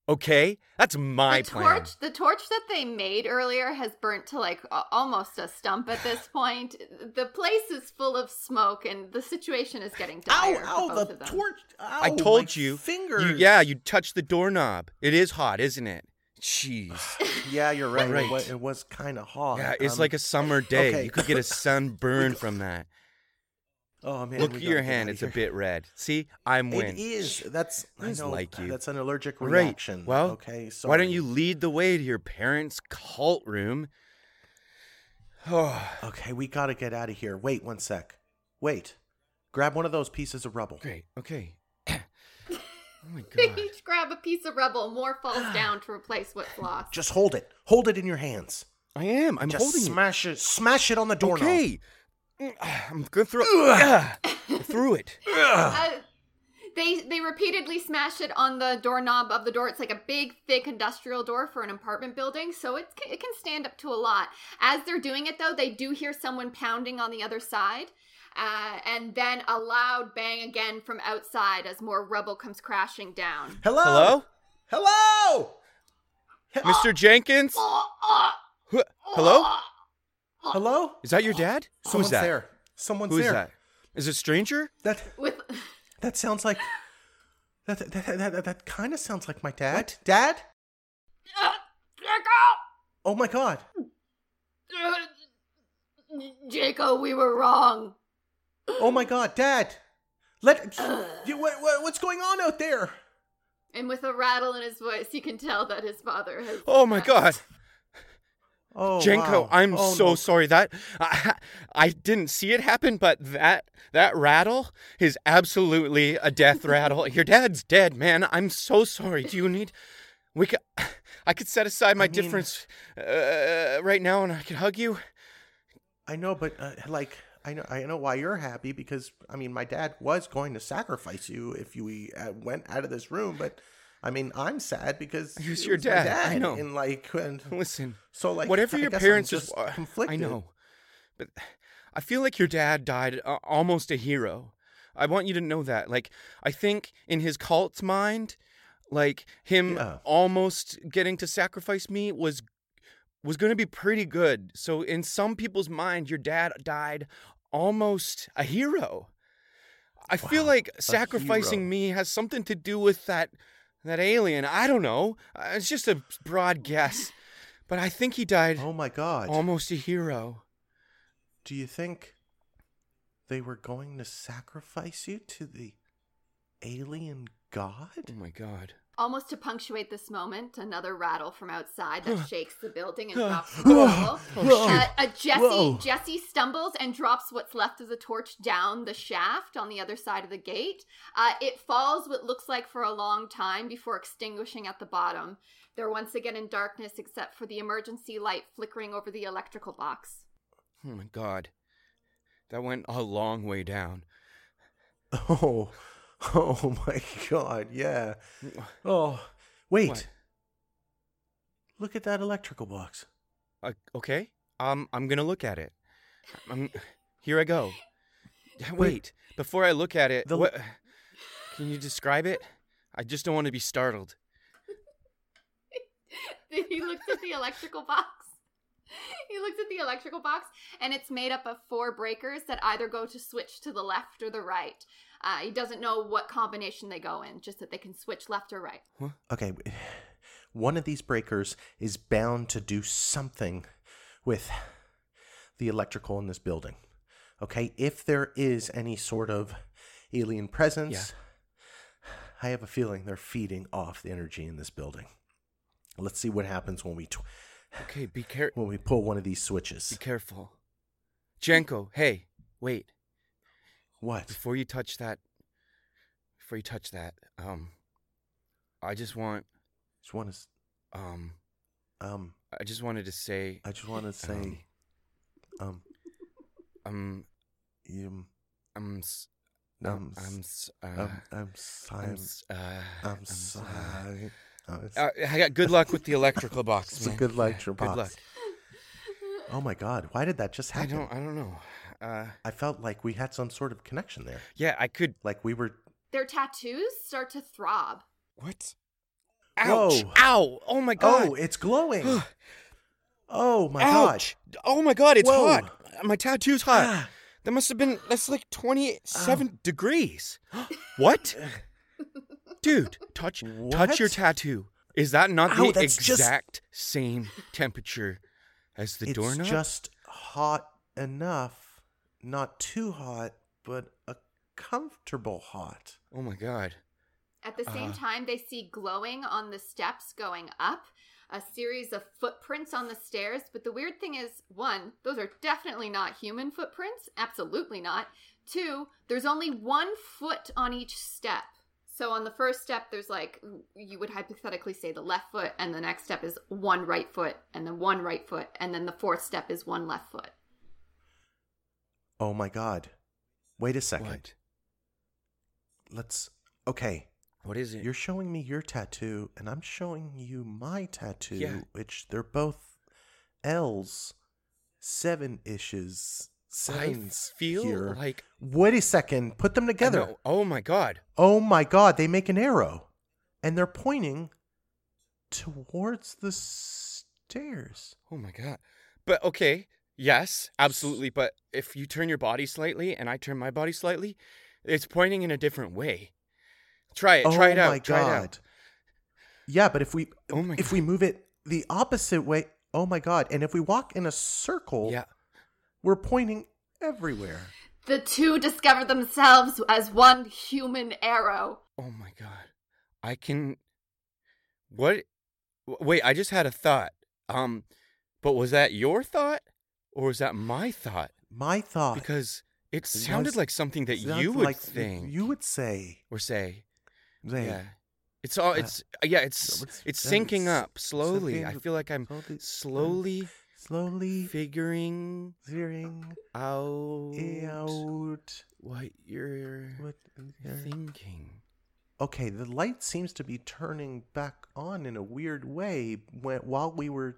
Speaker 3: okay? That's my
Speaker 2: the
Speaker 3: plan.
Speaker 2: torch, the torch that they made earlier has burnt to like a- almost a stump at this point. The place is full of smoke, and the situation is getting
Speaker 4: Ow!
Speaker 2: dire. for
Speaker 4: Ow!
Speaker 2: both
Speaker 4: The
Speaker 2: of them.
Speaker 4: torch! Ow,
Speaker 3: I told
Speaker 4: my
Speaker 3: you.
Speaker 4: Fingers.
Speaker 3: You, yeah, you touched the doorknob. It is hot, isn't it? Jeez.
Speaker 4: Yeah, you're right.
Speaker 3: Right.
Speaker 4: It was, was kind of hot.
Speaker 3: Yeah, it's
Speaker 4: Um,
Speaker 3: like a summer day.
Speaker 4: okay.
Speaker 3: You could get a sunburn from that.
Speaker 4: Oh man!
Speaker 3: Look at your hand;
Speaker 4: outta
Speaker 3: it's a bit red. See, I'm win.
Speaker 4: It is. That's I know.
Speaker 3: like you.
Speaker 4: That's an allergic
Speaker 3: Right.
Speaker 4: reaction.
Speaker 3: Well,
Speaker 4: okay. So
Speaker 3: Why don't you lead the way to your parents' cult room? Oh,
Speaker 4: Okay, we gotta get out of here. Wait one sec. Wait. Grab one of those pieces of rubble.
Speaker 3: great. Okay. oh my
Speaker 2: They
Speaker 3: god.
Speaker 2: each grab a piece of rubble. More falls down to replace what's lost.
Speaker 4: Just hold it. Hold it in your hands.
Speaker 3: I am. I'm
Speaker 4: Just
Speaker 3: holding it.
Speaker 4: smash it. Smash it on the doorknob.
Speaker 3: Okay. I'm going through. Ah, through it.
Speaker 2: Uh, they they repeatedly smash it on the doorknob of the door. It's like a big, thick industrial door for an apartment building, so it it can stand up to a lot. As they're doing it, though, they do hear someone pounding on the other side, uh, and then a loud bang again from outside as more rubble comes crashing down.
Speaker 4: Hello.
Speaker 3: Hello,
Speaker 4: Hello.
Speaker 3: Mr. Jenkins. Wh- Hello.
Speaker 4: Hello.
Speaker 3: Is that your dad?
Speaker 4: Someone's
Speaker 3: Who's that?
Speaker 4: there. Someone's there.
Speaker 3: Who is
Speaker 4: there.
Speaker 3: that? Is it stranger?
Speaker 4: That
Speaker 2: With
Speaker 4: that sounds like that that that, that, that kind of sounds like my dad. Dad? Uh, Jacob! Oh my god.
Speaker 2: Uh, Jacob, we were wrong.
Speaker 4: Oh my god, Dad. Let uh. you, what, what, what's going on out there?
Speaker 2: And with a rattle in his voice, you can tell that his father has.
Speaker 3: Oh my god.
Speaker 4: Oh,
Speaker 3: Jenko,
Speaker 4: wow.
Speaker 3: I'm
Speaker 4: Oh,
Speaker 3: so
Speaker 4: no.
Speaker 3: sorry. That I, I didn't see it happen, but that that rattle is absolutely a death rattle. Your dad's dead, man. I'm so sorry. Do you need? We could, I could set aside my
Speaker 4: I mean-
Speaker 3: difference uh, right now, and I could hug you.
Speaker 4: I know, but uh, like I know, I know why you're happy because I mean, my dad was going to sacrifice you if you uh, went out of this room, but I mean, I'm sad because
Speaker 3: He was your
Speaker 4: my
Speaker 3: dad. I know.
Speaker 4: and like, and
Speaker 3: Listen,
Speaker 4: so like,
Speaker 3: whatever
Speaker 4: I
Speaker 3: your
Speaker 4: I'm
Speaker 3: parents
Speaker 4: just
Speaker 3: is, uh, I know, but I feel like your dad died uh, almost a hero. I want you to know that. Like, I think in his cult's mind, like him
Speaker 4: Yeah.
Speaker 3: almost getting to sacrifice me was was going to be pretty good. So in some people's mind, your dad died almost a hero. I feel like sacrificing me has something to do with that that alien. I don't know. Uh, It's just a broad guess. But I think he died
Speaker 4: Oh my god!
Speaker 3: almost a hero.
Speaker 4: Do you think they were going to sacrifice you to the alien god?
Speaker 3: Oh my god.
Speaker 2: Almost to punctuate this moment, another rattle from outside that shakes the building and drops the.
Speaker 3: Oh,
Speaker 2: Uh, uh, Jesse
Speaker 4: Whoa.
Speaker 2: Jesse stumbles and drops what's left of the torch down the shaft on the other side of the gate. Uh, it falls what looks like for a long time before extinguishing at the bottom. They're once again in darkness except for the emergency light flickering over the electrical box.
Speaker 3: Oh my god. That went a long way down.
Speaker 4: Oh, oh my god! Yeah. Oh, wait.
Speaker 3: What?
Speaker 4: Look at that electrical box.
Speaker 3: Uh, okay. Um, I'm gonna look at it. Um, here I go. Wait, before I look at it,
Speaker 4: The-
Speaker 3: what? Can you describe it? I just don't want to be startled.
Speaker 2: he looks at the electrical box. He looks at the electrical box, and it's made up of four breakers that either go to switch to the left or the right. Uh, he doesn't know what combination they go in, just that they can switch left or right.
Speaker 4: Okay, one of these breakers is bound to do something with the electrical in this building. Okay, if there is any sort of alien presence, I have a feeling they're feeding off the energy in this building. Let's see what happens when we tw-
Speaker 3: Okay, be careful
Speaker 4: when we pull one of these switches.
Speaker 3: be careful. Jenko, hey, wait.
Speaker 4: What?
Speaker 3: Before you touch that, before you touch that, um, I just want,
Speaker 4: Just want to,
Speaker 3: um,
Speaker 4: um,
Speaker 3: I just wanted to say,
Speaker 4: I just want to say, um,
Speaker 3: um,
Speaker 4: you,
Speaker 3: I'm, s-
Speaker 4: um,
Speaker 3: I'm, s- uh,
Speaker 4: um, I'm sorry.
Speaker 3: I'm, s- uh,
Speaker 4: I'm
Speaker 3: s-
Speaker 4: sorry. Oh, it's-
Speaker 3: Uh, I got good luck with the electrical box.
Speaker 4: It's a
Speaker 3: man.
Speaker 4: good lecture
Speaker 3: Good
Speaker 4: box.
Speaker 3: luck.
Speaker 4: Oh my god, why did that just
Speaker 3: I
Speaker 4: happen?
Speaker 3: don't. I don't know. Uh,
Speaker 4: I felt like we had some sort of connection there.
Speaker 3: yeah, I could.
Speaker 4: Like we were
Speaker 2: Their tattoos start to throb.
Speaker 3: What? Ouch!
Speaker 4: Whoa.
Speaker 3: Ow! Oh my god!
Speaker 4: Oh, it's glowing. oh my god.
Speaker 3: Ouch! Oh my god! It's
Speaker 4: Whoa.
Speaker 3: hot. My tattoo's hot.
Speaker 4: Ah.
Speaker 3: That must have been. That's like twenty-seven degrees. what? Dude, touch touch your tattoo. Is that not
Speaker 4: Ow,
Speaker 3: the
Speaker 4: that's just-
Speaker 3: exact same temperature as the
Speaker 4: it's
Speaker 3: doorknob?
Speaker 4: just hot enough, not too hot, but a comfortable hot.
Speaker 3: Oh my god!
Speaker 2: At the same
Speaker 3: Uh.
Speaker 2: time, they see glowing on the steps going up, a series of footprints on the stairs. But the weird thing is one, those are definitely not human footprints. Absolutely not. Two, there's only one foot on each step. So on the first step, there's like, you would hypothetically say the left foot, and the next step is one right foot, and then one right foot, and then the fourth step is one left foot.
Speaker 4: Oh my god. Wait a second.
Speaker 3: What?
Speaker 4: Let's Okay.
Speaker 3: What is it?
Speaker 4: You're showing me your tattoo, and I'm showing you my tattoo,
Speaker 3: Yeah.
Speaker 4: which they're both L's, seven ishes,
Speaker 3: I feel
Speaker 4: here.
Speaker 3: like
Speaker 4: Wait a second. Put them together.
Speaker 3: Oh my god!
Speaker 4: Oh my god, they make an arrow. And they're pointing towards the stairs.
Speaker 3: Oh my god. But okay, yes, absolutely. But if you turn your body slightly and I turn my body slightly, it's pointing in a different way. Try it.
Speaker 4: oh
Speaker 3: try it out.
Speaker 4: my
Speaker 3: Try it
Speaker 4: god.
Speaker 3: out.
Speaker 4: Yeah, but if we
Speaker 3: Oh my
Speaker 4: if we move it the opposite way, oh my god. And if we walk in a circle,
Speaker 3: Yeah.
Speaker 4: we're pointing everywhere.
Speaker 2: The two discover themselves as one human arrow.
Speaker 3: Oh my god. I can What Wait, I just had a thought. Um but was that your thought or was that my thought?
Speaker 4: My thought.
Speaker 3: Because it sounded like something that you would
Speaker 4: like
Speaker 3: think
Speaker 4: You would say.
Speaker 3: or say. Yeah. It's all
Speaker 4: Uh,
Speaker 3: it's yeah, it's
Speaker 4: it's-
Speaker 3: it's
Speaker 4: yeah,
Speaker 3: syncing
Speaker 4: it's
Speaker 3: up slowly. I feel like I'm
Speaker 4: slowly-
Speaker 3: slowly
Speaker 4: Slowly
Speaker 3: figuring
Speaker 4: veering
Speaker 3: out
Speaker 4: out.
Speaker 3: what you're
Speaker 4: What?
Speaker 3: thinking.
Speaker 4: Okay, the light seems to be turning back on in a weird way when, while we were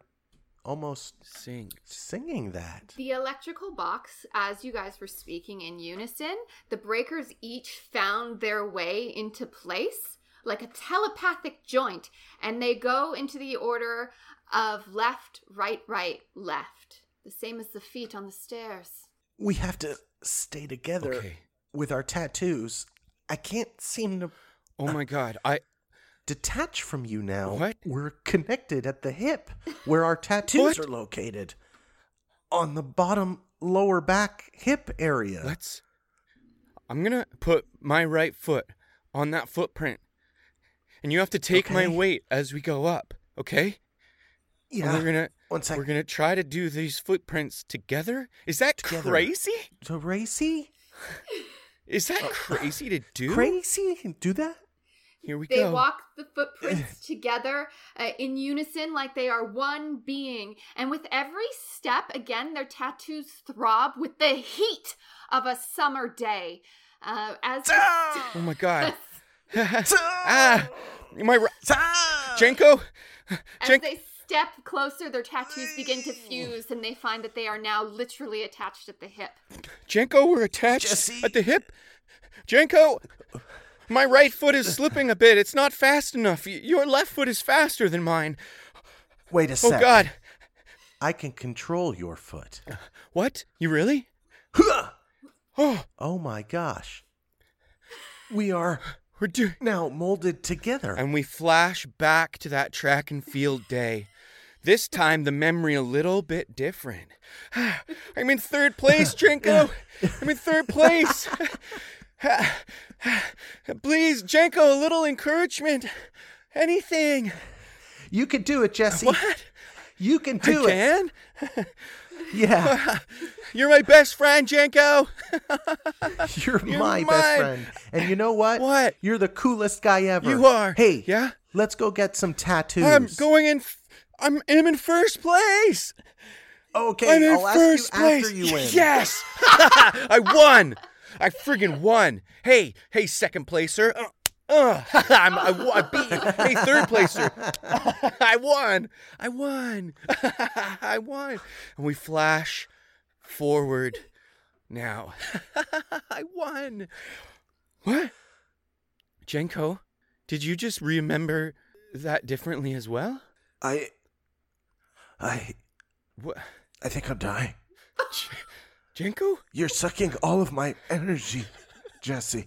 Speaker 4: almost
Speaker 3: Synced.
Speaker 4: singing that.
Speaker 2: The electrical box, as you guys were speaking in unison, the breakers each found their way into place like a telepathic joint, and they go into the order of left, right, right, left. The same as the feet on the stairs.
Speaker 4: We have to stay together
Speaker 3: Okay.
Speaker 4: with our tattoos. I can't seem to
Speaker 3: Oh my god. I
Speaker 4: detach from you now.
Speaker 3: What?
Speaker 4: We're connected at the hip where our tattoos are located. On the bottom lower back hip area.
Speaker 3: let's I'm going to put my right foot on that footprint. And you have to take my weight as we go up, okay? And
Speaker 4: yeah.
Speaker 3: we're going to we're going to try to do these footprints together. Is that
Speaker 4: Together.
Speaker 3: crazy?
Speaker 4: So racy?
Speaker 3: Is that uh, crazy to do?
Speaker 4: Crazy? Do that?
Speaker 3: Here we
Speaker 2: They
Speaker 3: go.
Speaker 2: walk the footprints together uh, in unison like they are one being. And with every step, again, their tattoos throb with the heat of a summer day. Uh, as they
Speaker 3: Oh my god. ah, my ri- Jenko.
Speaker 2: As they step closer, their tattoos begin to fuse, and they find that they are now literally attached at the hip.
Speaker 3: Jenko, we're attached
Speaker 4: Jesse.
Speaker 3: at the hip. Jenko, my right foot is slipping a bit. It's not fast enough. Your left foot is faster than mine.
Speaker 4: Wait a
Speaker 3: oh,
Speaker 4: sec. Oh.
Speaker 3: God.
Speaker 4: I can control your foot.
Speaker 3: What? You really? Oh,
Speaker 4: Oh my gosh. We are
Speaker 3: we're doing.
Speaker 4: now molded together.
Speaker 3: And we flash back to that track and field day. This time, the memory a little bit different. I'm in third place, Jenko. I'm in third place. Please, Jenko, a little encouragement. Anything.
Speaker 4: You can do it, Jesse.
Speaker 3: What?
Speaker 4: You can do
Speaker 3: I
Speaker 4: it.
Speaker 3: can?
Speaker 4: Yeah.
Speaker 3: You're my best friend, Janko.
Speaker 4: You're,
Speaker 3: You're
Speaker 4: my
Speaker 3: mine.
Speaker 4: best friend. And you know what?
Speaker 3: What?
Speaker 4: You're the coolest guy ever.
Speaker 3: You are.
Speaker 4: Hey.
Speaker 3: Yeah?
Speaker 4: Let's go get some tattoos.
Speaker 3: I'm going in. f- I'm, I'm in first place.
Speaker 4: Okay,
Speaker 3: I'm in
Speaker 4: I'll ask
Speaker 3: first
Speaker 4: you
Speaker 3: place.
Speaker 4: after you win.
Speaker 3: Yes, I won. I friggin' won. Hey, hey, second placer. Uh, uh, I'm, I, I beat you. Hey, third placer. I won. I won. I won. And we flash forward now. I won. What? Jenko, did you just remember that differently as well?
Speaker 4: I I
Speaker 3: What?
Speaker 4: I think I'm dying.
Speaker 3: Jenko?
Speaker 4: You're sucking all of my energy, Jesse.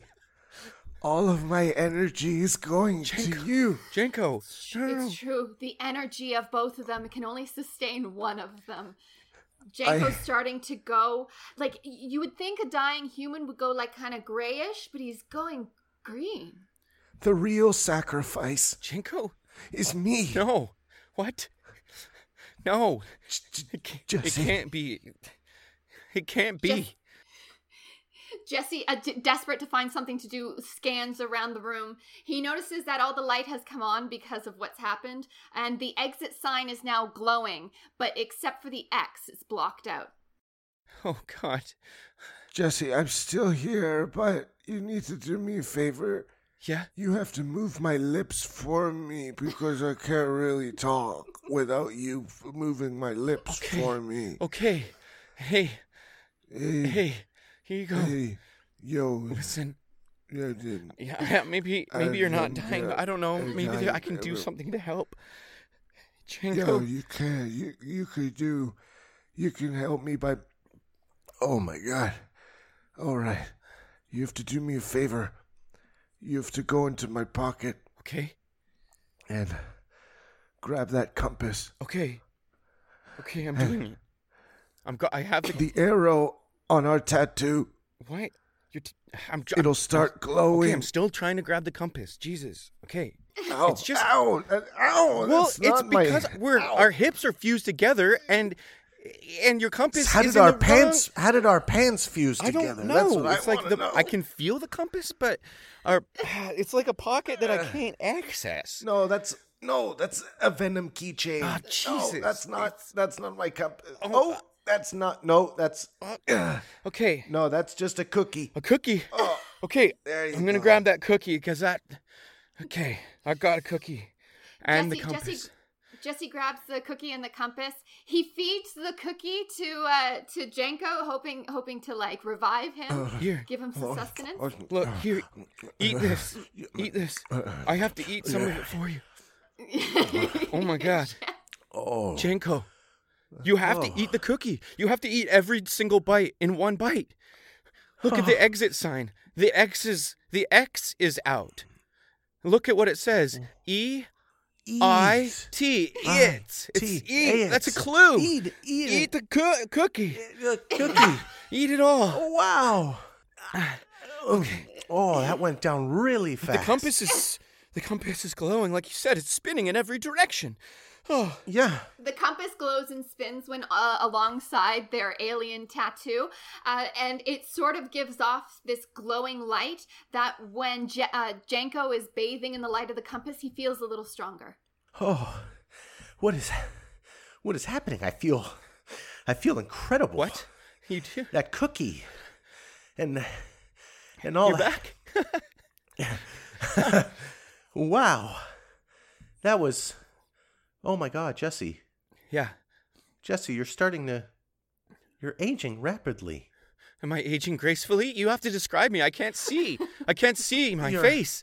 Speaker 4: All of my energy is going to you.
Speaker 3: Jenko.
Speaker 2: It's true. The energy of both of them can only sustain one of them. Janko's
Speaker 4: I-
Speaker 2: starting to go like you would think a dying human would go like kind of grayish, but he's going green.
Speaker 4: The real sacrifice
Speaker 3: Jenko?
Speaker 4: is me.
Speaker 3: No. What? No.
Speaker 4: J-
Speaker 3: It can't, it can't be. It can't be.
Speaker 2: Jess- Jesse, uh, d- desperate to find something to do, scans around the room. He notices that all the light has come on because of what's happened, and the exit sign is now glowing, but except for the X, it's blocked out.
Speaker 3: Oh, God.
Speaker 5: Jesse, I'm still here, but you need to do me a favor.
Speaker 3: Yeah?
Speaker 5: You have to move my lips for me because I can't really talk without you moving my lips
Speaker 3: Okay.
Speaker 5: for me.
Speaker 3: Okay. Hey,
Speaker 5: Hey,
Speaker 3: hey. Here you go.
Speaker 5: hey, yo,
Speaker 3: Listen.
Speaker 5: yeah, dude.
Speaker 3: Yeah, yeah, maybe
Speaker 5: I
Speaker 3: maybe you're not dying. I don't know. Maybe I can do something to help.
Speaker 5: Yo, you can. You you could do. You can help me by. Oh my God! All right, you have to do me a favor. You have to go into my pocket
Speaker 3: Okay.
Speaker 5: and grab that compass.
Speaker 3: Okay. Okay, I'm doing it. I'm go- I have the
Speaker 5: The arrow on our tattoo
Speaker 3: What? You're t- I'm. tr-
Speaker 5: It'll start
Speaker 3: Okay,
Speaker 5: glowing.
Speaker 3: I'm still trying to grab the compass. Jesus. Okay.
Speaker 5: Ow,
Speaker 3: it's just-
Speaker 5: ow, ow.
Speaker 3: well, it's
Speaker 5: not my-
Speaker 3: because we're
Speaker 5: ow.
Speaker 3: our hips are fused together, and and your compass.
Speaker 5: How
Speaker 3: is
Speaker 5: did our pants? How did our pants fuse
Speaker 3: Wrong, I
Speaker 5: together?
Speaker 3: don't know.
Speaker 5: That's what
Speaker 3: it's
Speaker 5: I
Speaker 3: like the
Speaker 5: know.
Speaker 3: I can feel the compass, but our it's like a pocket that I can't access.
Speaker 5: No, that's no, that's a venom keychain.
Speaker 3: Ah,
Speaker 5: no,
Speaker 3: Jesus.
Speaker 5: that's not. That's not my cup.
Speaker 3: Oh,
Speaker 5: Oh, that's not. No, that's.
Speaker 3: Okay,
Speaker 5: no, that's just a cookie.
Speaker 3: a cookie.
Speaker 5: Oh,
Speaker 3: Okay,
Speaker 5: There you
Speaker 3: I'm gonna
Speaker 5: go.
Speaker 3: grab that cookie because that. Okay, I got a cookie and
Speaker 2: Jesse,
Speaker 3: the compass.
Speaker 2: Jesse, Jesse grabs the cookie and the compass. He feeds the cookie to uh to Jenko, hoping hoping to like revive him,
Speaker 3: Here,
Speaker 2: give him some sustenance.
Speaker 3: look here. Eat this. Eat this. I have to eat some of it for you. Oh my god,
Speaker 5: Oh,
Speaker 3: Jenko, you have to eat the cookie. You have to eat every single bite in one bite. Look at the exit sign. The X is the X is out. Look at what it says. E I
Speaker 5: Eat.
Speaker 3: It. It's
Speaker 5: T.
Speaker 3: eat. That's a clue.
Speaker 5: Eat, eat,
Speaker 3: Eat the coo- cookie.
Speaker 5: the cookie.
Speaker 3: Eat it all.
Speaker 5: oh, wow. Okay. Oh, that went down really fast.
Speaker 3: The compass is the compass is glowing like you said. It's spinning in every direction. Oh,
Speaker 5: Yeah.
Speaker 2: The compass glows and spins when uh, alongside their alien tattoo, uh, and it sort of gives off this glowing light that when Je- uh, Janko is bathing in the light of the compass, he feels a little stronger.
Speaker 4: Oh, what is what is happening? I feel I feel incredible.
Speaker 3: what? You do?
Speaker 4: That cookie and and all
Speaker 3: You're
Speaker 4: that.
Speaker 3: back.
Speaker 4: Wow, that was. Oh my God, Jesse,
Speaker 3: Yeah.
Speaker 4: Jesse, you're starting to. You're aging rapidly.
Speaker 3: Am I aging gracefully? You have to describe me. I can't see. I can't see my
Speaker 4: You're-
Speaker 3: face.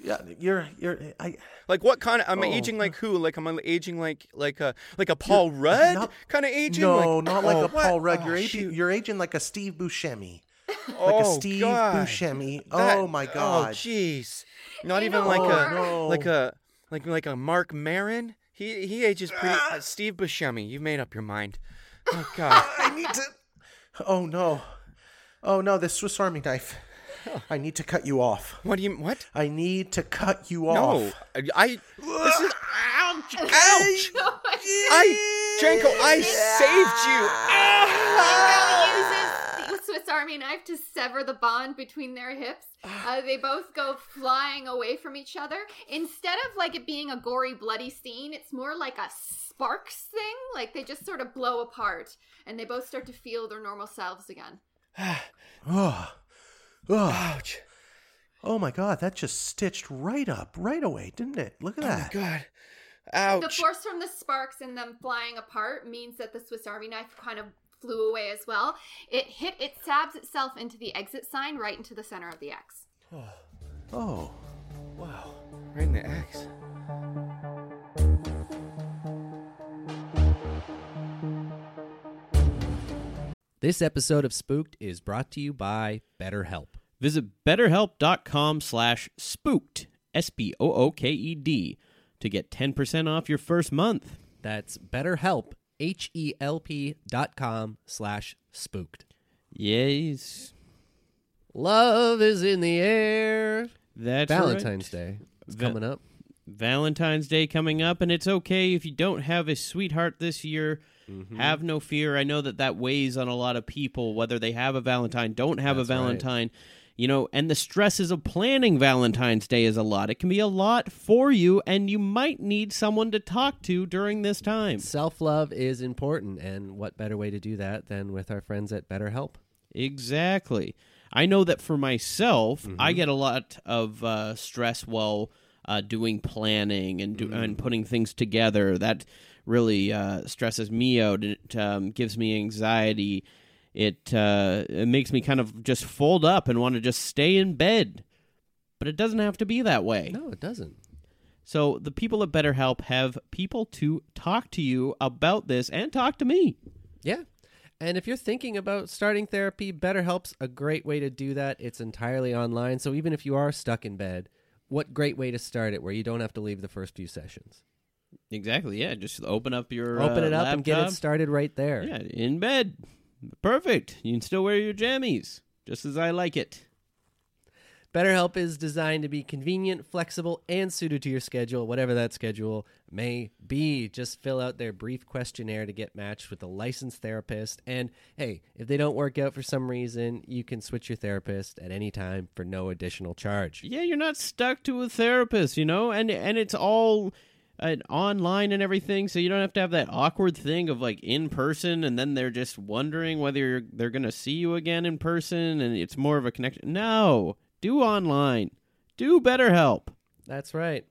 Speaker 4: Yeah, you're you're. I
Speaker 3: Like what kind of? Am I
Speaker 4: Oh.
Speaker 3: aging like who? Like am I aging like like a like a Paul Rudd
Speaker 4: not-
Speaker 3: kind of aging?
Speaker 4: no,
Speaker 3: like,
Speaker 4: not like
Speaker 3: oh,
Speaker 4: a Paul
Speaker 3: what?
Speaker 4: Rudd.
Speaker 3: Oh,
Speaker 4: you're aging. You're aging like a Steve Buscemi. Like
Speaker 3: oh,
Speaker 4: a Steve
Speaker 3: God.
Speaker 4: Buscemi.
Speaker 3: That-
Speaker 4: oh my God.
Speaker 3: Oh,
Speaker 4: God.
Speaker 3: jeez. Not
Speaker 2: You
Speaker 3: even
Speaker 2: know
Speaker 3: like
Speaker 2: what?
Speaker 3: a oh,
Speaker 4: no.
Speaker 3: like a like like a Mark Maron. He he ages pretty. Uh, Steve Buscemi. you've made up your mind. Oh God.
Speaker 5: I need to.
Speaker 4: Oh no. Oh no, this Swiss Army knife. I need to cut you off.
Speaker 3: what do you what?
Speaker 4: I need to cut you
Speaker 3: No,
Speaker 4: off.
Speaker 3: No, I this is ouch! Ouch! I Janko, I saved you. Ah!
Speaker 2: Janko uses the Swiss Army knife to sever the bond between their hips. Uh, they both go flying away from each other. Instead of like it being a gory, bloody scene, it's more like a sparks thing. Like they just sort of blow apart, and they both start to feel their normal selves again.
Speaker 4: Oh. Oh.
Speaker 3: Ouch!
Speaker 4: oh my god, that just stitched right up, right away, didn't it? Look at
Speaker 3: Oh my
Speaker 4: that.
Speaker 3: God!
Speaker 2: The force from the sparks and them flying apart means that the Swiss Army knife kind of flew away as well. It hit, it stabs itself into the exit sign right into the center of the X.
Speaker 4: Oh. oh.
Speaker 3: Wow! Right in the X.
Speaker 6: This episode of Spooked is brought to you by BetterHelp.
Speaker 7: Visit betterhelp.com slash spooked, S-P-O-O-K-E-D, to get 10% off your first month.
Speaker 6: That's BetterHelp, H-E-L-P dot com slash spooked.
Speaker 7: Yes,
Speaker 6: Love is in the air.
Speaker 7: that's
Speaker 6: Valentine's
Speaker 7: right.
Speaker 6: Day. It's
Speaker 7: Va-
Speaker 6: coming up.
Speaker 7: Valentine's Day coming up, and it's okay if you don't have a sweetheart this year.
Speaker 6: Mm-hmm.
Speaker 7: Have no fear. I know that that weighs on a lot of people, whether they have a Valentine, don't have
Speaker 6: That's
Speaker 7: a
Speaker 6: right.
Speaker 7: You know, and the stresses of planning Valentine's Day is a lot. It can be a lot for you, and you might need someone to talk to during this time.
Speaker 6: Self love is important, and what better way to do that than with our friends at BetterHelp?
Speaker 7: Exactly. I know that for myself,
Speaker 6: Mm-hmm.
Speaker 7: I get a lot of uh, stress while uh, doing planning and do-
Speaker 6: Mm.
Speaker 7: and putting things together. That really uh, stresses me out. It um, gives me anxiety. It uh, it makes me kind of just fold up and want to just stay in bed. But it doesn't have to be that way.
Speaker 6: No, it doesn't.
Speaker 7: So the people at BetterHelp have people to talk to you about this and talk to me.
Speaker 6: Yeah. And if you're thinking about starting therapy, BetterHelp's a great way to do that. It's entirely online. So even if you are stuck in bed, what great way to start it where you don't have to leave the first few sessions.
Speaker 7: Exactly. Yeah. Just open up your
Speaker 6: Open
Speaker 7: uh,
Speaker 6: it up and get it started right there.
Speaker 7: Yeah, in bed. Perfect. You can still wear your jammies. just as I like it.
Speaker 6: BetterHelp is designed to be convenient, flexible, and suited to your schedule, whatever that schedule may be. Just fill out their brief questionnaire to get matched with a licensed therapist. And hey, if they don't work out for some reason, you can switch your therapist at any time for no additional charge.
Speaker 7: Yeah, you're not stuck to a therapist, you know, and and it's all uh, online and everything, so you don't have to have that awkward thing of like in person, and then they're just wondering whether you're, they're gonna see you again in person, and it's more of a connection. No, do online, do BetterHelp.
Speaker 6: That's right.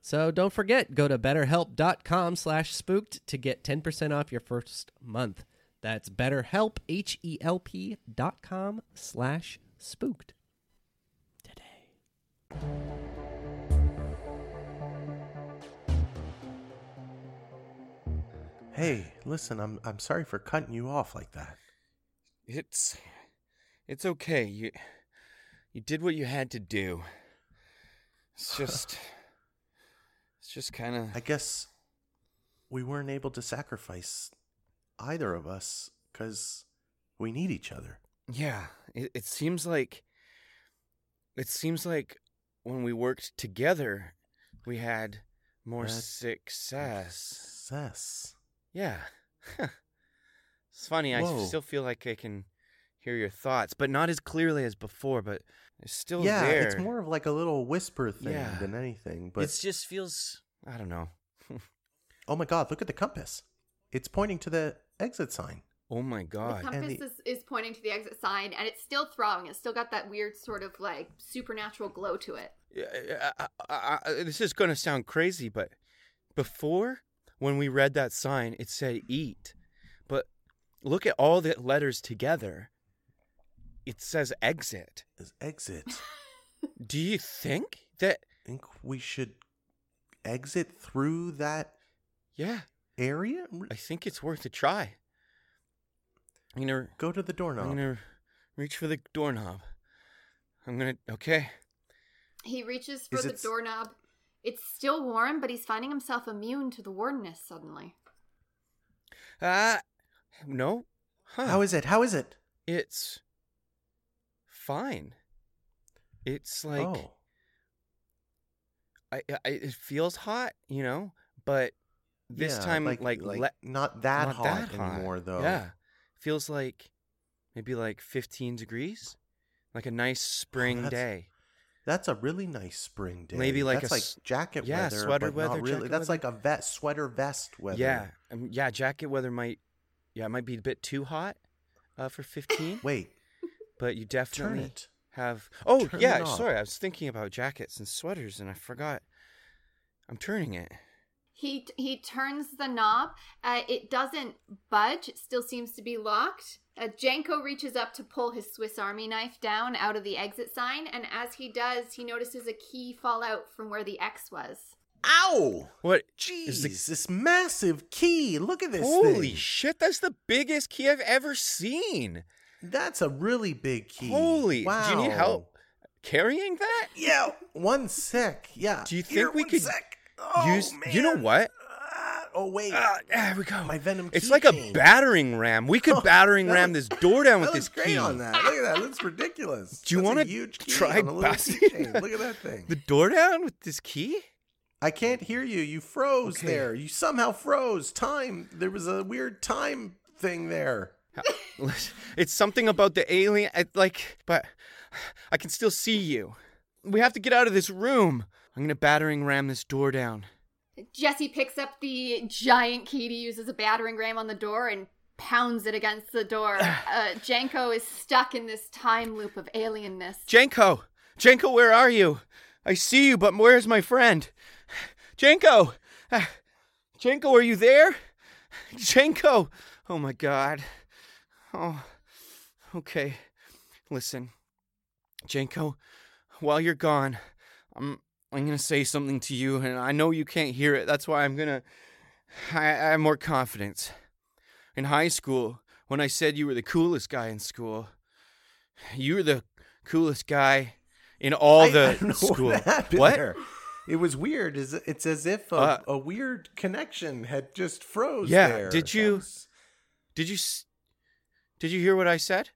Speaker 6: So don't forget, go to betterhelp.com slash spooked to get 10% off your first month. That's betterhelp, H-E-L-P dot com slash spooked.
Speaker 4: Hey, listen, I'm I'm sorry for cutting you off like that.
Speaker 3: It's it's okay. You you did what you had to do. It's just it's just kind of
Speaker 4: I guess we weren't able to sacrifice either of us because we need each other.
Speaker 3: yeah, it, it seems like it seems like when we worked together we had more success.
Speaker 4: Success.
Speaker 3: Yeah. it's funny. I still feel like I can hear your thoughts, but not as clearly as before, but it's still
Speaker 4: yeah,
Speaker 3: there.
Speaker 4: it's more of like a little whisper thing
Speaker 3: Yeah.
Speaker 4: than anything. But
Speaker 3: it just feels I don't know.
Speaker 4: oh my god, look at the compass. It's pointing to the exit sign.
Speaker 3: Oh my
Speaker 2: The
Speaker 3: god.
Speaker 2: compass
Speaker 4: the-
Speaker 2: is, is pointing to the exit sign, and it's still throbbing. It's still got that weird sort of like supernatural glow to it.
Speaker 3: Yeah, I, I, I, this is going to sound crazy, but before when we read that sign, it said eat. But look at all the letters together. It says exit.
Speaker 4: Is exit.
Speaker 3: Do you think that I
Speaker 4: think we should exit through that
Speaker 3: yeah,
Speaker 4: area?
Speaker 3: I think it's worth a try. I'm going to
Speaker 4: Go to the doorknob.
Speaker 3: I'm going to reach for the doorknob. I'm going to okay.
Speaker 2: He reaches for
Speaker 4: Is
Speaker 2: the
Speaker 4: it
Speaker 2: doorknob. It's still warm, but he's finding himself immune to the warmness suddenly.
Speaker 3: Ah, no. Huh.
Speaker 4: How is it? How is it?
Speaker 3: It's fine. It's like
Speaker 4: oh,
Speaker 3: I, I it feels hot, you know, but this
Speaker 4: Yeah,
Speaker 3: time like le-
Speaker 4: not that
Speaker 3: not
Speaker 4: hot
Speaker 3: that hot.
Speaker 4: anymore though.
Speaker 3: Yeah, feels like maybe like 15 degrees, like a nice spring
Speaker 4: that's
Speaker 3: day.
Speaker 4: That's a really nice spring day.
Speaker 3: Maybe like
Speaker 4: that's
Speaker 3: a
Speaker 4: like
Speaker 3: s-
Speaker 4: jacket
Speaker 3: yeah,
Speaker 4: weather,
Speaker 3: sweater
Speaker 4: but not
Speaker 3: weather,
Speaker 4: really. That's
Speaker 3: weather.
Speaker 4: like a vest, sweater vest weather.
Speaker 3: Yeah, um, yeah, jacket weather might, yeah, it might be a bit too hot uh, for 15,
Speaker 4: Wait,
Speaker 3: but you
Speaker 4: turn
Speaker 3: definitely
Speaker 4: it.
Speaker 3: have. Oh
Speaker 4: Turn
Speaker 3: yeah,
Speaker 4: it
Speaker 3: sorry, I was thinking about jackets and sweaters and I forgot. I'm turning it.
Speaker 2: He he turns the knob. Uh, it doesn't budge. It still seems to be locked. Uh, Janko reaches up to pull his Swiss Army knife down out of the exit sign, and as he does, he notices a key fall out from where the X was.
Speaker 4: Ow!
Speaker 3: What?
Speaker 4: Jeez,
Speaker 3: the-
Speaker 4: this massive key. Look at this
Speaker 3: Holy
Speaker 4: thing.
Speaker 3: shit, that's the biggest key I've ever seen.
Speaker 4: That's a really big key.
Speaker 3: Holy,
Speaker 4: wow.
Speaker 3: do you need help carrying that?
Speaker 4: Yeah, one sec. Yeah.
Speaker 3: Do you think
Speaker 4: Here,
Speaker 3: we
Speaker 4: one
Speaker 3: could
Speaker 4: sec. Oh,
Speaker 3: use- you know what?
Speaker 4: Oh wait.
Speaker 3: Ah, there we go.
Speaker 4: My venom
Speaker 3: It's like a battering ram. We could
Speaker 4: Oh,
Speaker 3: battering ram
Speaker 4: looks-
Speaker 3: this door down with this key.
Speaker 4: on that. Look at that. It looks ridiculous.
Speaker 3: Do you
Speaker 4: That's a
Speaker 3: wanna
Speaker 4: huge key
Speaker 3: try
Speaker 4: on a little
Speaker 3: busting
Speaker 4: Look at that thing.
Speaker 3: The door down with this key?
Speaker 4: I can't hear you. You froze
Speaker 3: Okay.
Speaker 4: there. You somehow froze. Time. There was a weird time thing there.
Speaker 3: It's something about the alien. I, like, but I can still see you. We have to get out of this room. I'm gonna battering ram this door down.
Speaker 2: Jesse picks up the giant key to use as a battering ram on the door and pounds it against the door. Uh, Janko is stuck in this time loop of alienness.
Speaker 3: Janko, Janko, where are you? I see you, but where's my friend? Janko, Ah, Janko, are you there? Janko, oh my God. Oh, okay. Listen, Janko, while you're gone, I'm I'm gonna say something to you, and I know you can't hear it. That's why I'm gonna. I, I have more confidence. In high school, when I said you were the coolest guy in school, you were the coolest guy in all
Speaker 4: I-
Speaker 3: the
Speaker 4: I
Speaker 3: school.
Speaker 4: What?
Speaker 3: What?
Speaker 4: It was weird. It's as if a,
Speaker 3: Uh,
Speaker 4: a weird connection had just froze.
Speaker 3: Yeah,
Speaker 4: there.
Speaker 3: did you- Did you Did you hear what I said?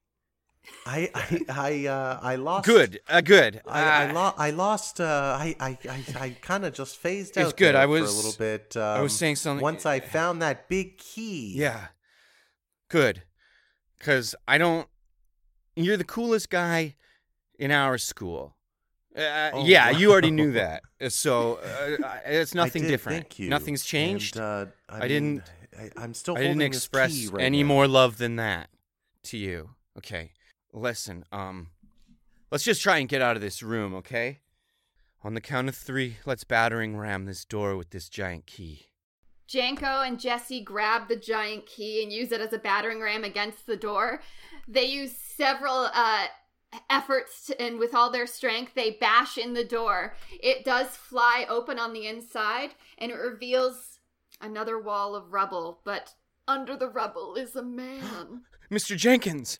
Speaker 4: I I I, uh, I lost.
Speaker 3: Good, uh, good.
Speaker 4: I, I,
Speaker 3: Uh,
Speaker 4: lo- I lost. Uh, I I I, I kind of just phased out.
Speaker 3: It's good. I
Speaker 4: for
Speaker 3: was-
Speaker 4: a little bit. Um,
Speaker 3: I was saying something-
Speaker 4: Once I found that big key.
Speaker 3: Yeah. Good. Cuz I don't you're the coolest guy in our school. Uh,
Speaker 4: Oh,
Speaker 3: yeah, you already knew that. Uh, So uh, it's nothing
Speaker 4: did,
Speaker 3: different.
Speaker 4: Thank you.
Speaker 3: Nothing's changed.
Speaker 4: And, uh, I,
Speaker 3: I
Speaker 4: mean,
Speaker 3: didn't-
Speaker 4: I, I'm still.
Speaker 3: I didn't express
Speaker 4: key right
Speaker 3: any
Speaker 4: now.
Speaker 3: more love than that to you. Okay. Listen, um let's just try and get out of this room, okay? On the count of 3, let's battering ram this door with this giant key.
Speaker 2: Janko and Jesse grab the giant key and use it as a battering ram against the door. They use several uh, efforts, to, and with all their strength, they bash in the door. It does fly open on the inside, and it reveals another wall of rubble. But under the rubble is a man.
Speaker 3: Mr. Jenkins.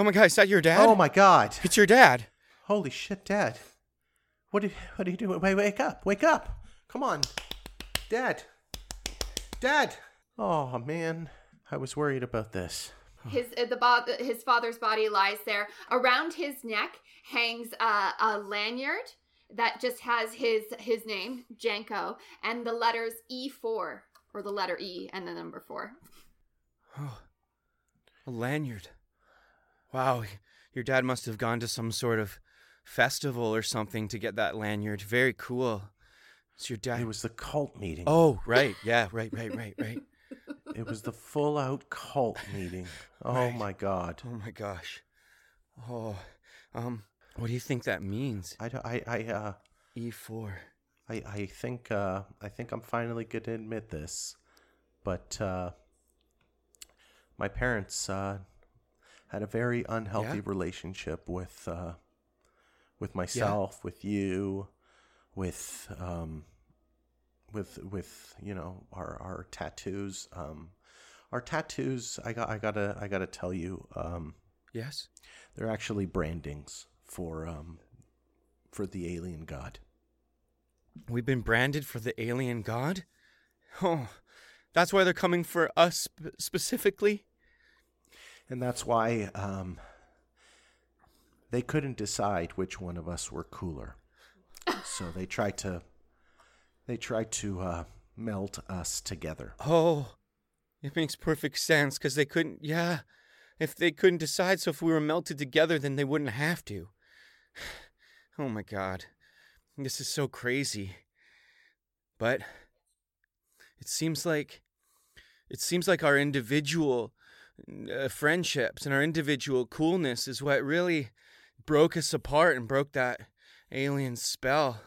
Speaker 3: Oh my god, is that your dad?
Speaker 4: Oh my God!
Speaker 3: It's your dad.
Speaker 4: Holy shit, Dad! What are What are you doing? Wait, wake up! Wake up! Come on, Dad! Dad! Oh man, I was worried about this.
Speaker 2: His uh, the bo- his father's body lies there. Around his neck hangs a, a lanyard that just has his his name, Janko, and the letters E4 or the letter E and the number 4.
Speaker 3: Oh, a lanyard. Wow, your dad must have gone to some sort of festival or something to get that lanyard. Very cool. It's your dad.
Speaker 4: It was the cult meeting.
Speaker 3: Oh, right. Yeah, right, right, right, right.
Speaker 4: It was the full out cult meeting. Oh
Speaker 3: Right.
Speaker 4: my God!
Speaker 3: Oh my gosh. Oh, um, what do you think that means?
Speaker 4: I I I uh.
Speaker 3: E4.
Speaker 4: I, I think uh, I think I'm finally going to admit this, but uh, my parents uh, had a very unhealthy
Speaker 3: Yeah?
Speaker 4: relationship with uh, with myself, with you, with um, with with you know our our tattoos. Um, our tattoos. I got I gotta I gotta tell you. Um,
Speaker 3: Yes?
Speaker 4: they're actually brandings for um, for the alien god.
Speaker 3: We've been branded for the alien god? Oh, that's why they're coming for us sp- specifically?
Speaker 4: And that's why um, they couldn't decide which one of us were cooler. so they tried to they tried to uh, melt us together.
Speaker 3: Oh, it makes perfect sense because they couldn't, yeah. If they couldn't decide, so if we were melted together, then they wouldn't have to. Oh my god. This is so crazy. But it seems like it seems like our individual uh, friendships and our individual coolness is what really broke us apart and broke that alien spell.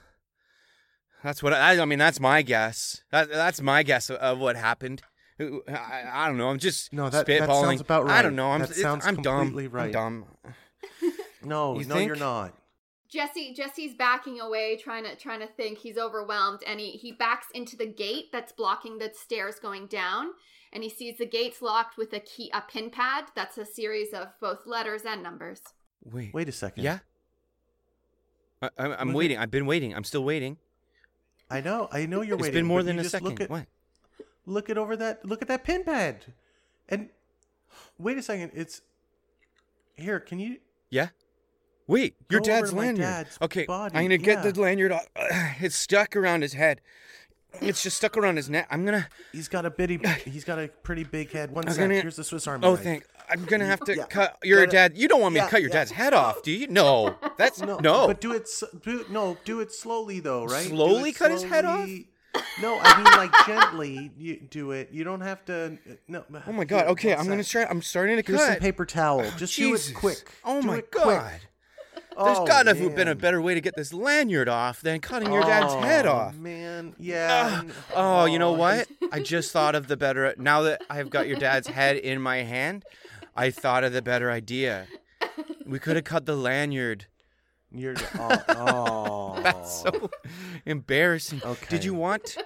Speaker 3: That's what I, I mean. That's my guess. That, that's my guess of, of what happened. I, I don't know. I'm just
Speaker 4: No, that-
Speaker 3: spitballing.
Speaker 4: that sounds about
Speaker 3: I don't know. I'm
Speaker 4: That sounds
Speaker 3: I'm dumb.
Speaker 4: completely
Speaker 3: I'm
Speaker 4: right.
Speaker 3: dumb.
Speaker 4: No,
Speaker 3: You
Speaker 4: no, you're not.
Speaker 2: Jesse Jesse's backing away trying to trying to think he's overwhelmed and he he backs into the gate that's blocking the stairs going down and he sees the gates locked with a key a pin pad that's a series of both letters and numbers.
Speaker 3: Wait.
Speaker 4: Wait a second.
Speaker 3: Yeah. I, I'm, I'm
Speaker 4: Look at-
Speaker 3: waiting. I've been waiting. I'm still waiting.
Speaker 4: I know. I know you're
Speaker 3: It's
Speaker 4: waiting.
Speaker 3: It's been more than a second.
Speaker 4: Look at,
Speaker 3: what?
Speaker 4: Look at over that. Look at that pin pad. And wait a second. It's here. Can you?
Speaker 3: Yeah. Wait, your dad's lanyard.
Speaker 4: dad's
Speaker 3: okay,
Speaker 4: body,
Speaker 3: I'm gonna get
Speaker 4: yeah.
Speaker 3: the lanyard. Off. It's stuck around his head. It's just stuck around his neck. I'm gonna.
Speaker 4: He's got a bitty. He's got a pretty big head. One sec.
Speaker 3: gonna-
Speaker 4: Here's the Swiss Army
Speaker 3: Oh,
Speaker 4: knife.
Speaker 3: thank. I'm gonna have to
Speaker 4: Yeah.
Speaker 3: cut your dad. You don't want me
Speaker 4: Yeah,
Speaker 3: to cut your
Speaker 4: yeah.
Speaker 3: dad's head off, do you? No, that's
Speaker 4: No,
Speaker 3: no.
Speaker 4: But do it. Do, no, do it slowly though, right?
Speaker 3: Slowly cut his head off?
Speaker 4: No, I mean like gently. You do it. You don't have to. No.
Speaker 3: oh my god. Okay, I'm gonna
Speaker 4: sec.
Speaker 3: try. I'm starting to
Speaker 4: Here's some
Speaker 3: cut.
Speaker 4: paper towel. Just do it quick.
Speaker 3: Oh
Speaker 4: Do
Speaker 3: my
Speaker 4: it quick.
Speaker 3: There's
Speaker 4: Oh,
Speaker 3: gotta have been a better way to get this lanyard off than cutting your dad's oh, head
Speaker 4: Oh,
Speaker 3: off.
Speaker 4: Man, yeah.
Speaker 3: Ugh. oh, you know
Speaker 4: Oh,
Speaker 3: what? I just thought of the better. Now that I've got your dad's head in my hand, I thought of the better idea. We could have cut the lanyard.
Speaker 4: You're. Oh, oh.
Speaker 3: That's so embarrassing. Okay. Did you want?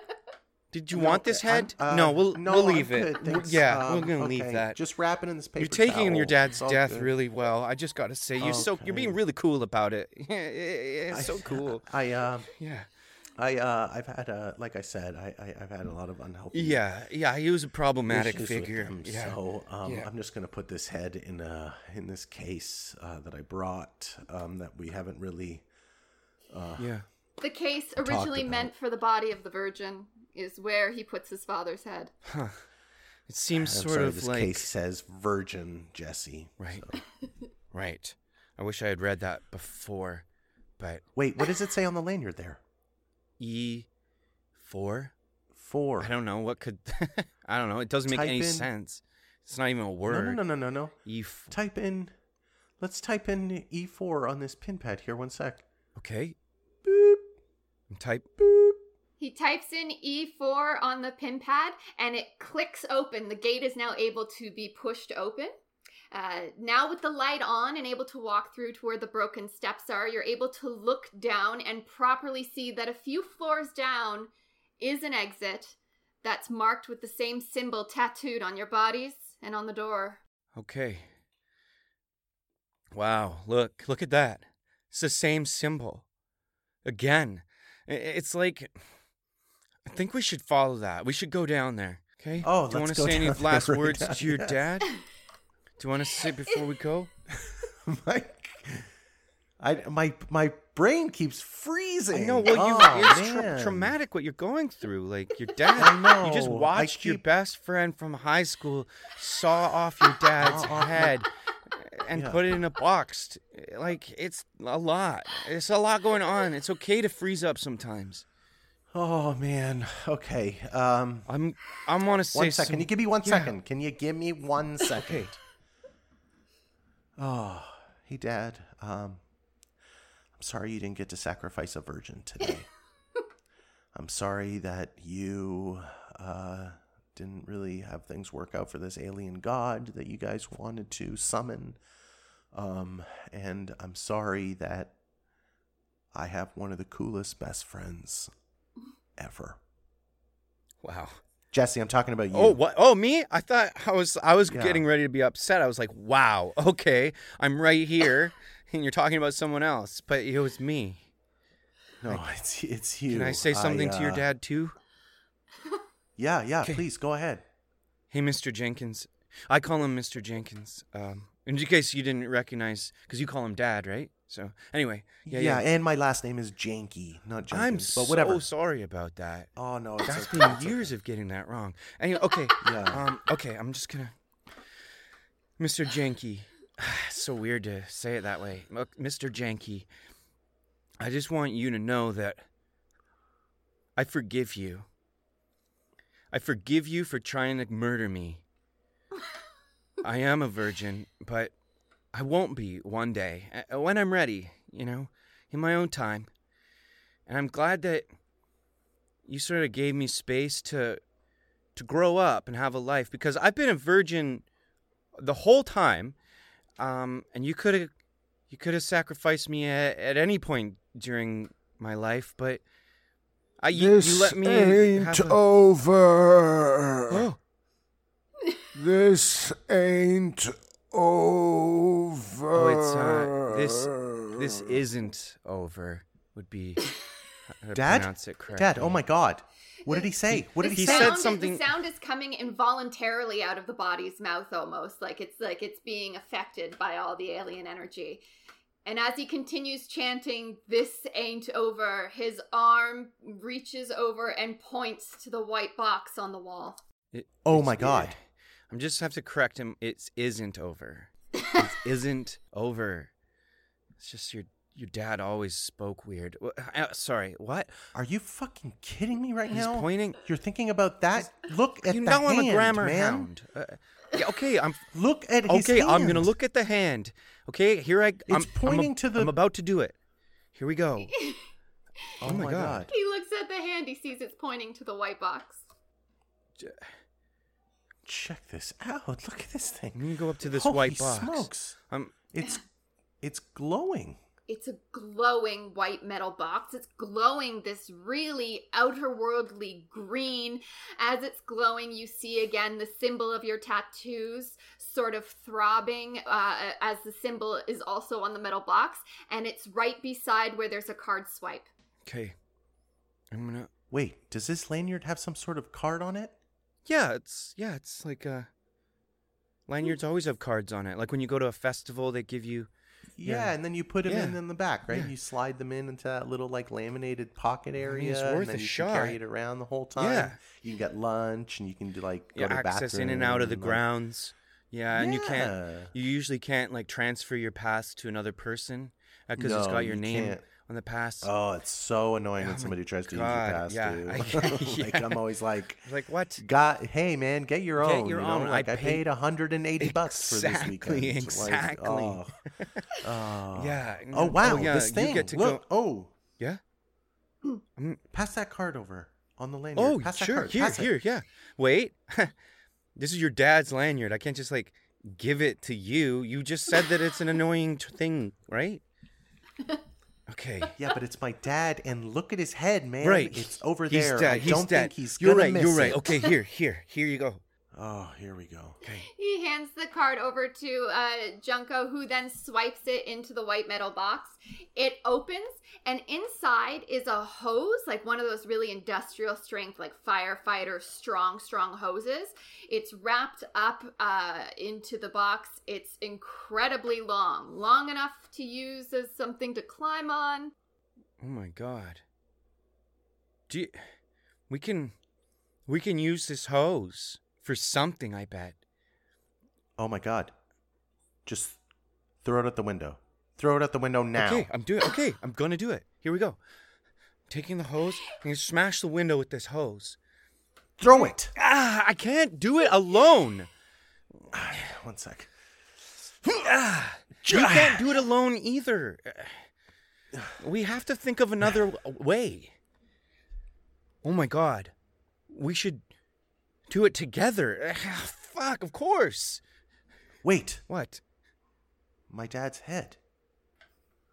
Speaker 3: Did you
Speaker 4: No,
Speaker 3: want this head?
Speaker 4: uh,
Speaker 3: no, we'll
Speaker 4: no,
Speaker 3: we'll
Speaker 4: I'm
Speaker 3: leave it.
Speaker 4: good, thanks.
Speaker 3: Yeah,
Speaker 4: Um,
Speaker 3: we're gonna leave that.
Speaker 4: Just wrapping it in this paper.
Speaker 3: You're taking your dad's
Speaker 4: It's
Speaker 3: death
Speaker 4: good.
Speaker 3: really well. I just gotta say, you're so you're being really cool about it. Yeah, i it's so cool.
Speaker 4: I uh,
Speaker 3: Yeah.
Speaker 4: I uh, I've had a like I said, I, I I've had a lot of unhealthy.
Speaker 3: Yeah, yeah, he was a problematic figure.
Speaker 4: him,
Speaker 3: Yeah.
Speaker 4: So um,
Speaker 3: Yeah.
Speaker 4: I'm just gonna put this head in uh in this case uh, that I brought um, that we haven't really.
Speaker 3: yeah.
Speaker 2: The case originally meant for the body of the Virgin is where he puts his father's head.
Speaker 3: It seems
Speaker 4: I'm
Speaker 3: sort
Speaker 4: sorry,
Speaker 3: of
Speaker 4: this
Speaker 3: like
Speaker 4: case says Virgin Jesse.
Speaker 3: right, right. I wish I had read that before, but
Speaker 4: Wait, what does it say on the lanyard there?
Speaker 3: E four.
Speaker 4: Four.
Speaker 3: I don't know what could. I don't know. It doesn't make
Speaker 4: Type
Speaker 3: any
Speaker 4: in-
Speaker 3: sense. It's not even a word.
Speaker 4: no, no, no, no, no.
Speaker 3: E. F-
Speaker 4: Type in. Let's type in E4 on this pin pad here. One sec.
Speaker 3: okay.
Speaker 4: Boop.
Speaker 3: Type.
Speaker 2: He types in E4 on the pin pad and it clicks open. The gate is now able to be pushed open. Uh, now, with the light on and able to walk through to where the broken steps are, you're able to look down and properly see that a few floors down is an exit that's marked with the same symbol tattooed on your bodies and on the door.
Speaker 3: Okay. Wow, look, look at that. It's the same symbol. Again. It's like think we should follow that. We should go down there. Okay?
Speaker 4: Oh,
Speaker 3: Do you want to say any last
Speaker 4: right
Speaker 3: words
Speaker 4: now,
Speaker 3: to your
Speaker 4: yes.
Speaker 3: dad? Do you want to say before we go?
Speaker 4: my, I my my brain keeps freezing.
Speaker 3: I know. Well, you,
Speaker 4: oh,
Speaker 3: it's tra- traumatic what you're going through. Like your dad.
Speaker 4: I
Speaker 3: You just
Speaker 4: know. I
Speaker 3: watched your best friend from high school saw off your dad's head and
Speaker 4: Yeah.
Speaker 3: put it in a box. Like it's a lot. It's a lot going on. It's okay to freeze up sometimes.
Speaker 4: Oh man. Okay. Um.
Speaker 3: I'm. I want to say.
Speaker 4: One second.
Speaker 3: some-
Speaker 4: Can you give me one
Speaker 3: Yeah.
Speaker 4: second? Can you give me one second? Oh, hey, Dad. Um, I'm sorry you didn't get to sacrifice a virgin today. I'm sorry that you uh, didn't really have things work out for this alien god that you guys wanted to summon. Um, and I'm sorry that I have one of the coolest best friends ever.
Speaker 3: Wow.
Speaker 4: Jesse, I'm talking about you.
Speaker 3: Oh what? Oh me? I thought I was. I was
Speaker 4: Yeah.
Speaker 3: getting ready to be upset. I was like, "Wow, okay, I'm right here, and you're talking about someone else." But it was me.
Speaker 4: No, it's it's you.
Speaker 3: Can I say something to your
Speaker 4: uh,
Speaker 3: dad too?
Speaker 4: Yeah, yeah. Please go ahead.
Speaker 3: Hey, Mr. Jenkins. I call him Mr. Jenkins. Um, in case you didn't recognize, because you call him Dad, right? So anyway, yeah,
Speaker 4: Yeah,
Speaker 3: yeah.
Speaker 4: and my last name is Janky, not Jenkins.
Speaker 3: I'm
Speaker 4: but
Speaker 3: so
Speaker 4: whatever.
Speaker 3: sorry about that.
Speaker 4: Oh no, it's
Speaker 3: That's
Speaker 4: okay,
Speaker 3: been
Speaker 4: it's okay.
Speaker 3: years of getting that wrong. Anyway, okay.
Speaker 4: Yeah.
Speaker 3: Um, okay, I'm just gonna. Mr. Janky. It's so weird to say it that way. Mr. Janky, I just want you to know that I forgive you. I forgive you for trying to murder me. I am a virgin, but I won't be one day. When I'm ready, you know, in my own time. And I'm glad that you sort of gave me space to to grow up and have a life because I've been a virgin the whole time. Um, and you could have you could have sacrificed me at, at any point during my life, but I you,
Speaker 5: this
Speaker 3: you let me
Speaker 5: ain't
Speaker 3: a-
Speaker 5: over.
Speaker 3: Oh,
Speaker 5: This ain't over.
Speaker 3: oh, it's uh, this this isn't over. Would be how to
Speaker 4: Dad?
Speaker 3: pronounce it correctly.
Speaker 4: Dad, oh my God, what did he say? What did
Speaker 2: The
Speaker 4: he,
Speaker 3: He
Speaker 4: say?
Speaker 3: said something-
Speaker 2: The sound is coming involuntarily out of the body's mouth, almost like it's like it's being affected by all the alien energy. And as he continues chanting, "This ain't over," his arm reaches over and points to the white box on the wall.
Speaker 3: It-
Speaker 4: Oh my God.
Speaker 3: I'm just have to correct him. It isn't over. It isn't over. It's just your your dad always spoke weird. Uh, sorry, what?
Speaker 4: Are you fucking kidding me right now?
Speaker 3: He's
Speaker 4: now?
Speaker 3: pointing.
Speaker 4: You're thinking about that? Look at
Speaker 3: you
Speaker 4: the
Speaker 3: know I'm a grammar
Speaker 4: man.
Speaker 3: hound. Uh, yeah, okay, I'm
Speaker 4: Look at his
Speaker 3: okay. I'm gonna look at the hand. Okay, here I. I'm,
Speaker 4: pointing
Speaker 3: I'm,
Speaker 4: to the-
Speaker 3: I'm about to do it. Here we go.
Speaker 4: Oh,
Speaker 3: my
Speaker 4: my
Speaker 3: God.
Speaker 4: God.
Speaker 2: He looks at the hand. He sees it's pointing to the white box.
Speaker 4: Check this out. Look at this thing.
Speaker 3: I'm gonna go up to this
Speaker 4: Holy
Speaker 3: white box.
Speaker 4: smokes.
Speaker 3: I'm.
Speaker 4: It's it's glowing.
Speaker 2: It's a glowing white metal box. It's glowing this really outer worldly green. As it's glowing, you see again the symbol of your tattoos sort of throbbing uh, as the symbol is also on the metal box. And it's right beside where there's a card swipe.
Speaker 3: Okay. I'm gonna.
Speaker 4: Wait, does this lanyard have some sort of card on it?
Speaker 3: Yeah, it's yeah, it's like uh lanyards always have cards on it. Like when you go to a festival, they give you.
Speaker 4: Yeah,
Speaker 3: Yeah.
Speaker 4: and then you put them in
Speaker 3: Yeah.
Speaker 4: in the back, right?
Speaker 3: Yeah.
Speaker 4: You slide them in into that little like laminated pocket
Speaker 3: mean,
Speaker 4: area,
Speaker 3: it's
Speaker 4: and
Speaker 3: worth
Speaker 4: then
Speaker 3: a
Speaker 4: you
Speaker 3: shot.
Speaker 4: can carry it around the whole time.
Speaker 3: Yeah.
Speaker 4: you can get lunch, and you can do like go
Speaker 3: Yeah,
Speaker 4: to
Speaker 3: access in and out of the
Speaker 4: bathroom, like-
Speaker 3: grounds. Yeah, and you can't. You usually can't like transfer your pass to another person because it's
Speaker 4: No,
Speaker 3: got your
Speaker 4: you
Speaker 3: name
Speaker 4: can't.
Speaker 3: On the pass.
Speaker 4: Oh, it's so annoying
Speaker 3: Oh
Speaker 4: when somebody tries to use your
Speaker 3: yeah,
Speaker 4: pass
Speaker 3: I-
Speaker 4: too. like
Speaker 3: yeah.
Speaker 4: I'm always like,
Speaker 3: Like what?
Speaker 4: God, hey man, get your
Speaker 3: Get
Speaker 4: own.
Speaker 3: your
Speaker 4: you know?
Speaker 3: own.
Speaker 4: Like
Speaker 3: I
Speaker 4: I,
Speaker 3: paid-
Speaker 4: paid 180 bucks for this
Speaker 3: Exactly,
Speaker 4: weekend.
Speaker 3: exactly.
Speaker 4: Like, oh. Oh.
Speaker 3: Yeah.
Speaker 4: Oh wow,
Speaker 3: yeah,
Speaker 4: this thing.
Speaker 3: You get to
Speaker 4: Look.
Speaker 3: go.
Speaker 4: Oh,
Speaker 3: Yeah. Mm.
Speaker 4: pass that card over on the lanyard.
Speaker 3: Oh,
Speaker 4: pass that
Speaker 3: sure.
Speaker 4: card.
Speaker 3: Here,
Speaker 4: pass it.
Speaker 3: here, yeah. Wait. this is your dad's lanyard. I can't just like give it to you. You just said that it's an annoying t- thing, right? Okay.
Speaker 4: Yeah, but it's my dad, and look at his head, man.
Speaker 3: Right.
Speaker 4: It's over
Speaker 3: He's
Speaker 4: there.
Speaker 3: dead.
Speaker 4: I
Speaker 3: He's
Speaker 4: don't
Speaker 3: dead.
Speaker 4: think he's
Speaker 3: You're
Speaker 4: gonna
Speaker 3: right.
Speaker 4: miss
Speaker 3: You're right.
Speaker 4: it.
Speaker 3: Okay, here, here, here you go.
Speaker 4: Oh, here we go.
Speaker 3: Okay.
Speaker 2: He hands the card over to uh, Junko, who then swipes it into the white metal box. It opens, and inside is a hose, like one of those really industrial strength, like firefighter strong, strong hoses. It's wrapped up uh, into the box. It's incredibly long, long enough to use as something to climb on.
Speaker 3: Oh my god. Do you, we can we can use this hose for something, I bet.
Speaker 4: Oh my god. Just throw it out the window. Throw it out the window now.
Speaker 3: Okay, I'm doing okay, I'm gonna do it. Here we go. Taking the hose, I'm gonna smash the window with this hose.
Speaker 4: Throw it.
Speaker 3: Ah, I can't do it alone.
Speaker 4: One sec.
Speaker 3: Ah, you can't do it alone either. We have to think of another way. Oh my god. We should do it together. Fuck, of course.
Speaker 4: Wait.
Speaker 3: What?
Speaker 4: My dad's head.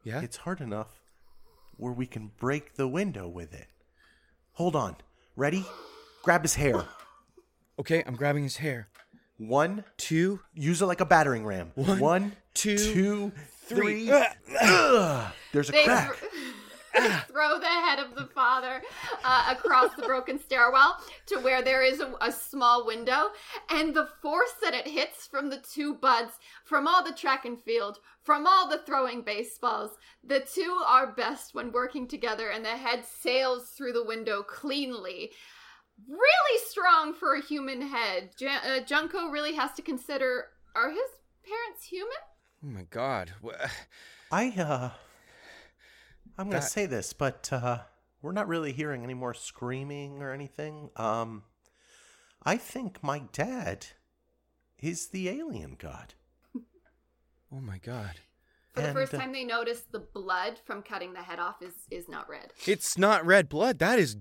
Speaker 3: Yeah?
Speaker 4: It's hard enough where we can break the window with it. Hold on. Ready? Grab his hair.
Speaker 3: Okay, I'm grabbing his hair.
Speaker 4: One.
Speaker 3: Two.
Speaker 4: Use it like a battering ram.
Speaker 3: One,
Speaker 4: One,
Speaker 3: two,
Speaker 4: two,
Speaker 3: three.
Speaker 4: three. There's a
Speaker 2: They
Speaker 4: crack.
Speaker 2: Thro- throw the head of the father uh, across the broken stairwell to where there is a, a small window, and the force that it hits from the two buds, from all the track and field, from all the throwing baseballs, the two are best when working together, and the head sails through the window cleanly. Really strong for a human head. J- uh, Junko really has to consider: Are his parents human?
Speaker 3: Oh my god.
Speaker 4: I uh I'm gonna
Speaker 3: That-
Speaker 4: say this, but uh we're not really hearing any more screaming or anything. Um I think my dad is the alien god.
Speaker 3: Oh my god.
Speaker 2: For the
Speaker 4: And,
Speaker 2: first
Speaker 4: uh,
Speaker 2: time, they notice the blood from cutting the head off is is not red.
Speaker 3: It's not red blood. That is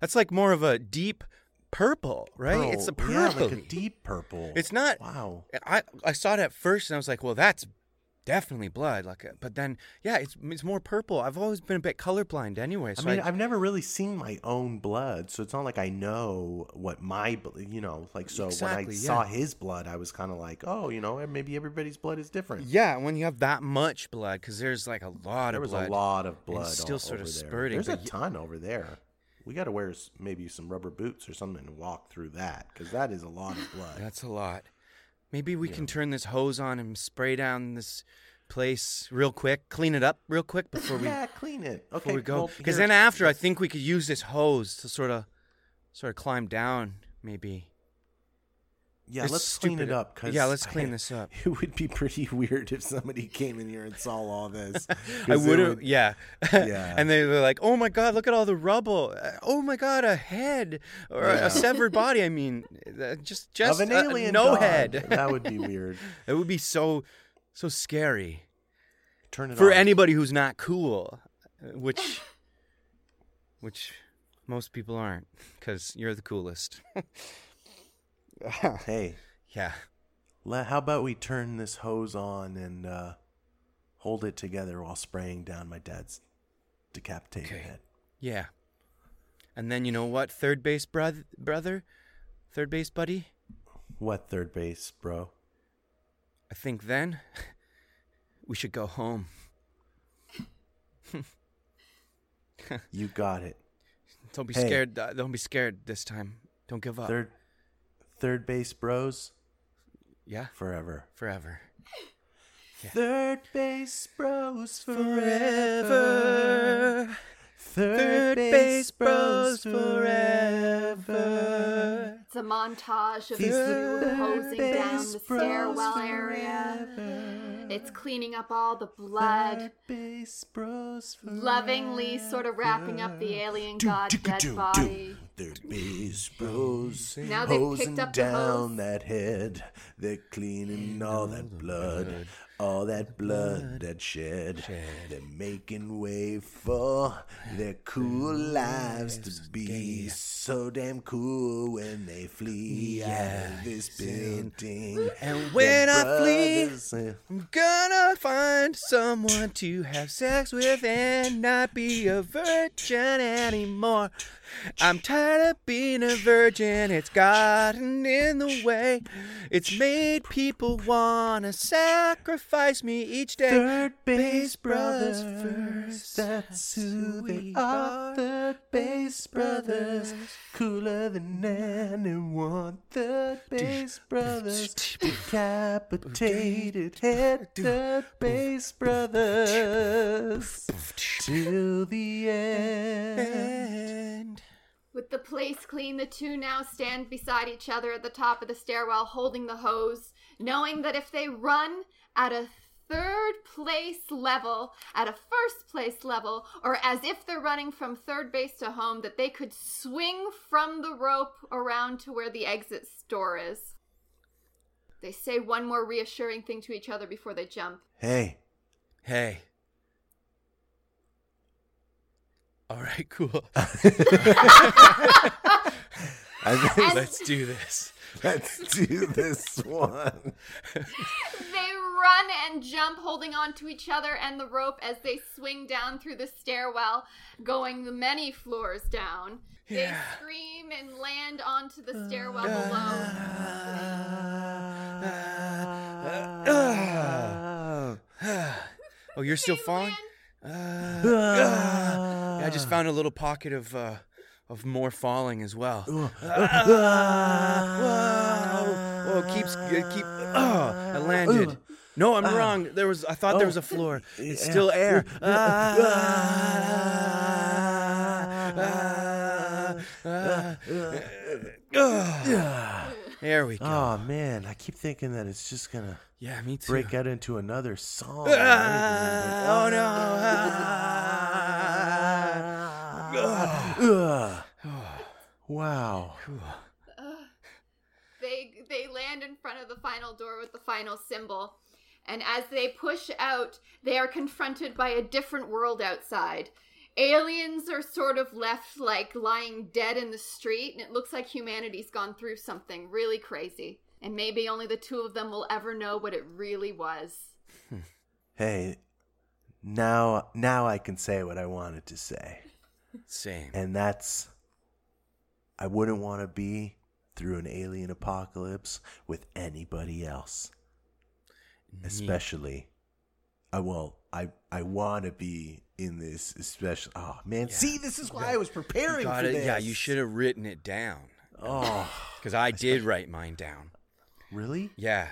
Speaker 3: that's like more of a deep purple, right? it's a purple.
Speaker 4: Yeah, like a deep purple.
Speaker 3: It's not
Speaker 4: Wow.
Speaker 3: I I saw it at first and I was like, well, that's definitely blood. Like, a- but then yeah, it's it's more purple. I've always been a bit colorblind anyway. So
Speaker 4: I mean, I, have never really seen my own blood, so it's not like I know what my, you know, like so
Speaker 3: Exactly,
Speaker 4: when I
Speaker 3: yeah.
Speaker 4: saw his blood, I was kind of like, oh, you know, maybe everybody's blood is different.
Speaker 3: yeah, when you have that much blood, because there's like a lot
Speaker 4: there
Speaker 3: of
Speaker 4: was
Speaker 3: blood.
Speaker 4: a lot of blood.
Speaker 3: still sort of
Speaker 4: there.
Speaker 3: spurting,
Speaker 4: There's a ton over there. We got to wear maybe some rubber boots or something to walk through that because that is a lot of blood.
Speaker 3: That's a lot. Maybe we can turn this hose on and spray down this place real quick, clean it up real quick before we
Speaker 4: yeah, clean it.
Speaker 3: before we go. Because
Speaker 4: here-
Speaker 3: then after, I think we could use this hose to sort of, sort of climb down. Maybe.
Speaker 4: Yeah,
Speaker 3: it's
Speaker 4: let's clean it up. Cause
Speaker 3: Yeah, let's clean this up.
Speaker 4: It would be pretty weird if somebody came in here and saw all this.
Speaker 3: I would have, yeah.
Speaker 4: Yeah.
Speaker 3: and they were like, "Oh my god, look at all the rubble! Uh, Oh my god, a head or a-
Speaker 4: Yeah.
Speaker 3: a severed body. I mean, uh, just just
Speaker 4: of an
Speaker 3: a-
Speaker 4: alien
Speaker 3: no
Speaker 4: god.
Speaker 3: head.
Speaker 4: that would be weird.
Speaker 3: it would be so so scary
Speaker 4: Turn it
Speaker 3: for
Speaker 4: off.
Speaker 3: anybody who's not cool, uh, which which most people aren't, because you're the coolest.
Speaker 4: Hey,
Speaker 3: yeah.
Speaker 4: how about we turn this hose on and uh, hold it together while spraying down my dad's decapitated
Speaker 3: Okay.
Speaker 4: head?
Speaker 3: Yeah. And then you know what? Third base brother, brother, third base buddy.
Speaker 4: What third base, bro?
Speaker 3: I think then we should go home.
Speaker 4: You got it.
Speaker 3: Don't be
Speaker 4: Hey.
Speaker 3: scared. uh, Don't be scared this time. Don't give up.
Speaker 4: Third, third base bros
Speaker 3: Yeah,
Speaker 4: forever.
Speaker 3: forever.
Speaker 4: Third base bros
Speaker 3: Forever.
Speaker 4: Third base bros
Speaker 3: forever.
Speaker 2: It's a montage of
Speaker 4: These
Speaker 2: you
Speaker 4: third
Speaker 2: hosing down
Speaker 4: base
Speaker 2: the
Speaker 4: bros
Speaker 2: stairwell area. It's cleaning up all the blood,
Speaker 4: base bros
Speaker 2: lovingly sort of wrapping up the alien god's dead body.
Speaker 4: Third base bros
Speaker 2: Now they've
Speaker 4: hosing
Speaker 2: picked up the
Speaker 4: down
Speaker 2: hose.
Speaker 4: that head. They're cleaning all that blood, all that blood that shed. They're making way for their cool lives to be so damn cool when they flee out of this building.
Speaker 3: And when I flee,
Speaker 4: Brothers,
Speaker 3: I'm gonna find someone to have sex with and not be a virgin anymore. I'm tired of being a virgin, it's gotten in the way. It's made people wanna sacrifice me each day.
Speaker 4: Third base brothers,
Speaker 3: brothers,
Speaker 4: that's who they
Speaker 3: we
Speaker 4: are.
Speaker 3: are.
Speaker 4: Third base brothers, cooler than anyone. Third base brothers, decapitated head. Third base brothers, till the end.
Speaker 3: And
Speaker 2: With the place clean, the two now stand beside each other at the top of the stairwell holding the hose, knowing that if they run at a third place level, at a first place level, or as if they're running from third base to home, that they could swing from the rope around to where the exit store is. They say one more reassuring thing to each other before they jump.
Speaker 4: Hey,
Speaker 3: hey. All right, cool.
Speaker 4: I think
Speaker 3: Let's do this.
Speaker 4: let's do this one.
Speaker 2: They run and jump, holding on to each other and the rope as they swing down through the stairwell, going the many floors down. They scream and land onto the stairwell below.
Speaker 3: oh, you're still
Speaker 2: They
Speaker 3: falling?
Speaker 2: land-
Speaker 3: Uh, I just found a little pocket of uh, of more falling as well. Uh, whoa, whoa, keeps uh, keep. Oh, I landed. No, I'm wrong. There was. I thought there was a floor. It's still air. Ah, ah, ah. There we go.
Speaker 4: Oh man, I keep thinking that it's just gonna
Speaker 3: Yeah, me too.
Speaker 4: break out into another song.
Speaker 3: Ah, oh no.
Speaker 4: Ugh. Wow.
Speaker 2: They they land in front of the final door with the final symbol. And as they push out, they are confronted by a different world outside. Aliens are sort of left like lying dead in the street, and it looks like humanity's gone through something really crazy. And maybe only the two of them will ever know what it really was.
Speaker 4: Hey, now now I can say what I wanted to say.
Speaker 3: Same.
Speaker 4: And that's I wouldn't want to be through an alien apocalypse with anybody else. Especially I well, I I want to be in this especially Oh man, see this is why I was preparing
Speaker 3: Got
Speaker 4: for this.
Speaker 3: Yeah, you should have written it down.
Speaker 4: Oh,
Speaker 3: Because I did write mine down.
Speaker 4: really?
Speaker 3: Yeah.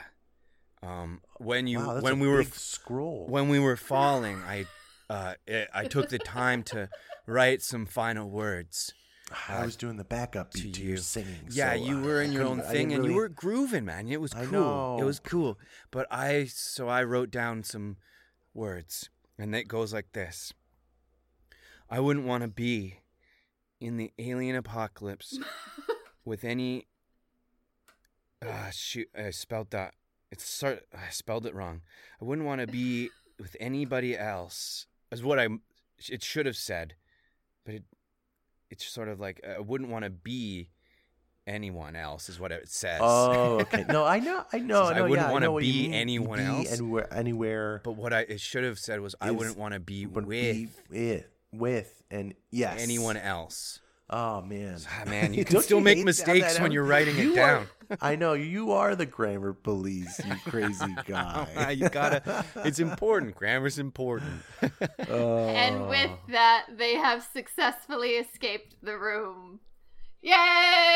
Speaker 3: Um, when you
Speaker 4: wow,
Speaker 3: when we were
Speaker 4: scroll.
Speaker 3: when we were falling, I uh, it, I took the time to write some final words.
Speaker 4: I was doing the backup beat to,
Speaker 3: you.
Speaker 4: your singing.
Speaker 3: Yeah,
Speaker 4: so,
Speaker 3: you
Speaker 4: uh,
Speaker 3: were in
Speaker 4: I
Speaker 3: your own thing,
Speaker 4: didn't
Speaker 3: and you were grooving, man. It was
Speaker 4: I
Speaker 3: cool.
Speaker 4: know.
Speaker 3: It was cool. But I so I wrote down some words, and it goes like this: I wouldn't want to be in the alien apocalypse with any. Ah, shoot! I spelled that. It's sort. I spelled it wrong. I wouldn't want to be with anybody else. Is what I. It should have said, but it. It's sort of like I wouldn't want to be anyone else. Is what it says.
Speaker 4: Oh, okay. No, I know, I know, I
Speaker 3: I wouldn't
Speaker 4: yeah, what you
Speaker 3: be anyone
Speaker 4: Be
Speaker 3: else.
Speaker 4: Anywhere, anywhere.
Speaker 3: But what I it should have said was I wouldn't want to be with
Speaker 4: be with, with, and yes,
Speaker 3: anyone else.
Speaker 4: Oh man,
Speaker 3: Ah, man, you can
Speaker 4: Don't
Speaker 3: still
Speaker 4: you
Speaker 3: make mistakes when you're writing it down.
Speaker 4: are- I know you are the grammar police, you crazy guy.
Speaker 3: you gotta. It's important. Grammar's important.
Speaker 2: And with
Speaker 4: Oh.
Speaker 2: that, they have successfully escaped the room.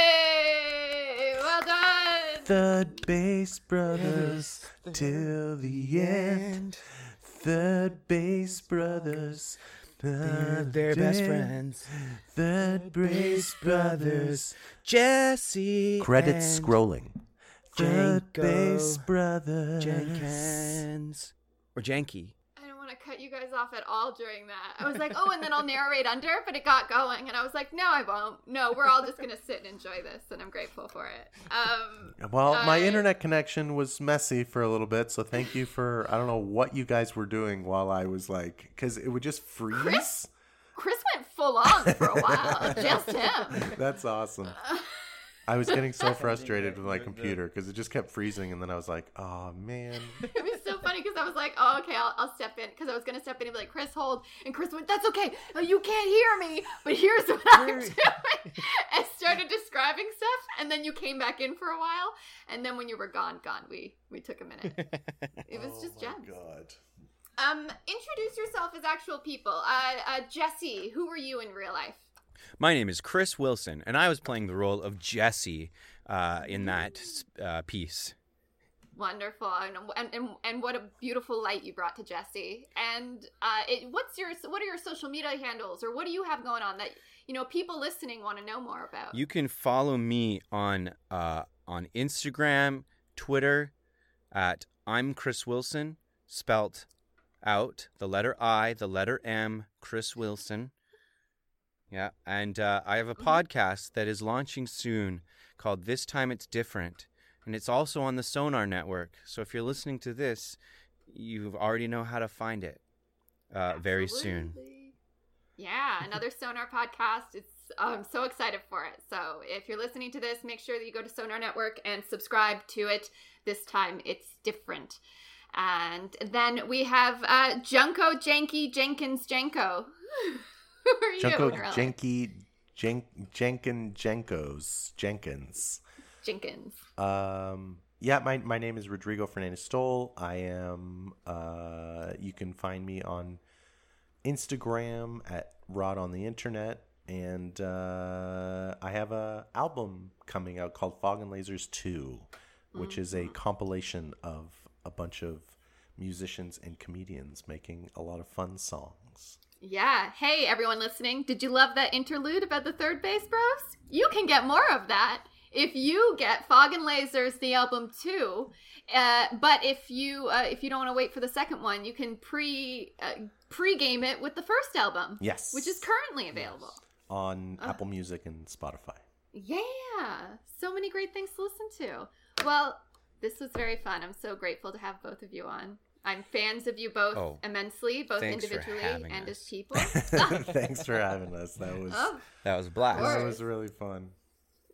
Speaker 2: Yay! Well done!
Speaker 4: Third base brothers till the end. Third base brothers.
Speaker 3: They're, they're best friends.
Speaker 4: The base brothers.
Speaker 3: Jesse.
Speaker 4: Credits
Speaker 3: and
Speaker 4: scrolling. Third
Speaker 3: Janko
Speaker 4: brothers.
Speaker 3: Jenkins or Janky.
Speaker 2: I to cut you guys off at all during that. I was like, oh, and then I'll narrate under, but it got going, and I was like, no, I won't. No, we're all just gonna sit and enjoy this, and I'm grateful for it. Um,
Speaker 4: Well, my
Speaker 2: I-
Speaker 4: internet connection was messy for a little bit, so thank you for I don't know what you guys were doing while I was like cuz it would just freeze.
Speaker 2: Chris? Chris went full on for a while, just him.
Speaker 4: That's awesome. I was getting so frustrated with my computer cuz it just kept freezing and then I was like, "Oh man."
Speaker 2: It was so funny because I was like, oh, okay, I'll, I'll step in because I was gonna step in and be like, Chris, hold, and Chris went, that's okay, you can't hear me, but here's what I'm doing, and started describing stuff, and then you came back in for a while, and then when you were gone, gone, we we took a minute. It was just
Speaker 4: oh my
Speaker 2: gems.
Speaker 4: god.
Speaker 2: Um, introduce yourself as actual people. Uh, uh, Jesse, who were you in real life?
Speaker 3: My name is Chris Wilson, and I was playing the role of Jesse uh, in that uh, piece.
Speaker 2: Wonderful, and, and and what a beautiful light you brought to Jesse. And uh, it, what's your what are your social media handles, or what do you have going on that you know people listening want to know more about?
Speaker 3: You can follow me on uh, on Instagram, Twitter, at I'm Chris Wilson, spelt out the letter I, the letter M, Chris Wilson. Yeah, and uh, I have a podcast that is launching soon called This Time It's Different, and it's also on the Sonar Network. So if you're listening to this, you already know how to find it uh, very soon.
Speaker 2: Yeah, another Sonar podcast. It's I'm so excited for it. So if you're listening to this, make sure that you go to Sonar Network and subscribe to it. This time it's different. And then we have uh, Junko Janky Jenkins Janko.
Speaker 4: Junko? Jenky Jen, Jenkin Jenkos Jenkins.
Speaker 2: Jenkins.
Speaker 4: Um, yeah, my my name is Rodrigo Fernandez Stoll. I am. Uh, you can find me on Instagram at Rod on the Internet, and uh, I have a album coming out called Fog and Lasers Two, which is a compilation of a bunch of musicians and comedians making a lot of fun songs.
Speaker 2: Yeah. Hey, everyone listening. Did you love that interlude about the third base bros? You can get more of that if you get Fog and Lasers, the album too. Uh, but if you uh, if you don't want to wait for the second one, you can pre uh, pre-game it with the first album,
Speaker 4: Yes,
Speaker 2: which is currently available.
Speaker 4: on Apple Music and Spotify.
Speaker 2: Yeah, so many great things to listen to. Well, this was very fun. I'm so grateful to have both of you on. I'm fans of you both
Speaker 3: Oh,
Speaker 2: immensely, both individually and
Speaker 3: us.
Speaker 2: as people.
Speaker 4: Thanks for having us. That was
Speaker 2: oh,
Speaker 3: That was a blast.
Speaker 2: Or-
Speaker 4: that was really fun.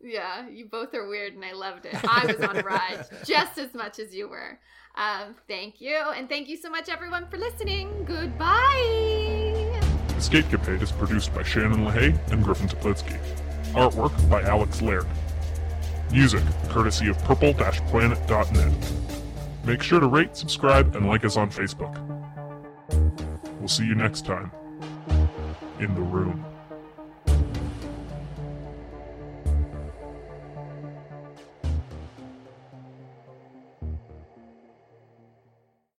Speaker 2: Yeah, you both are weird and I loved it. I was on a ride just as much as you were. Um, thank you. And thank you so much, everyone, for listening. Goodbye.
Speaker 8: Escapecapade is produced by Shannon LaHaye and Griffin Toplitsky. Artwork by Alex Laird. Music courtesy of purple-planet.net. Make sure to rate, subscribe, and like us on Facebook. We'll see you next time in the room.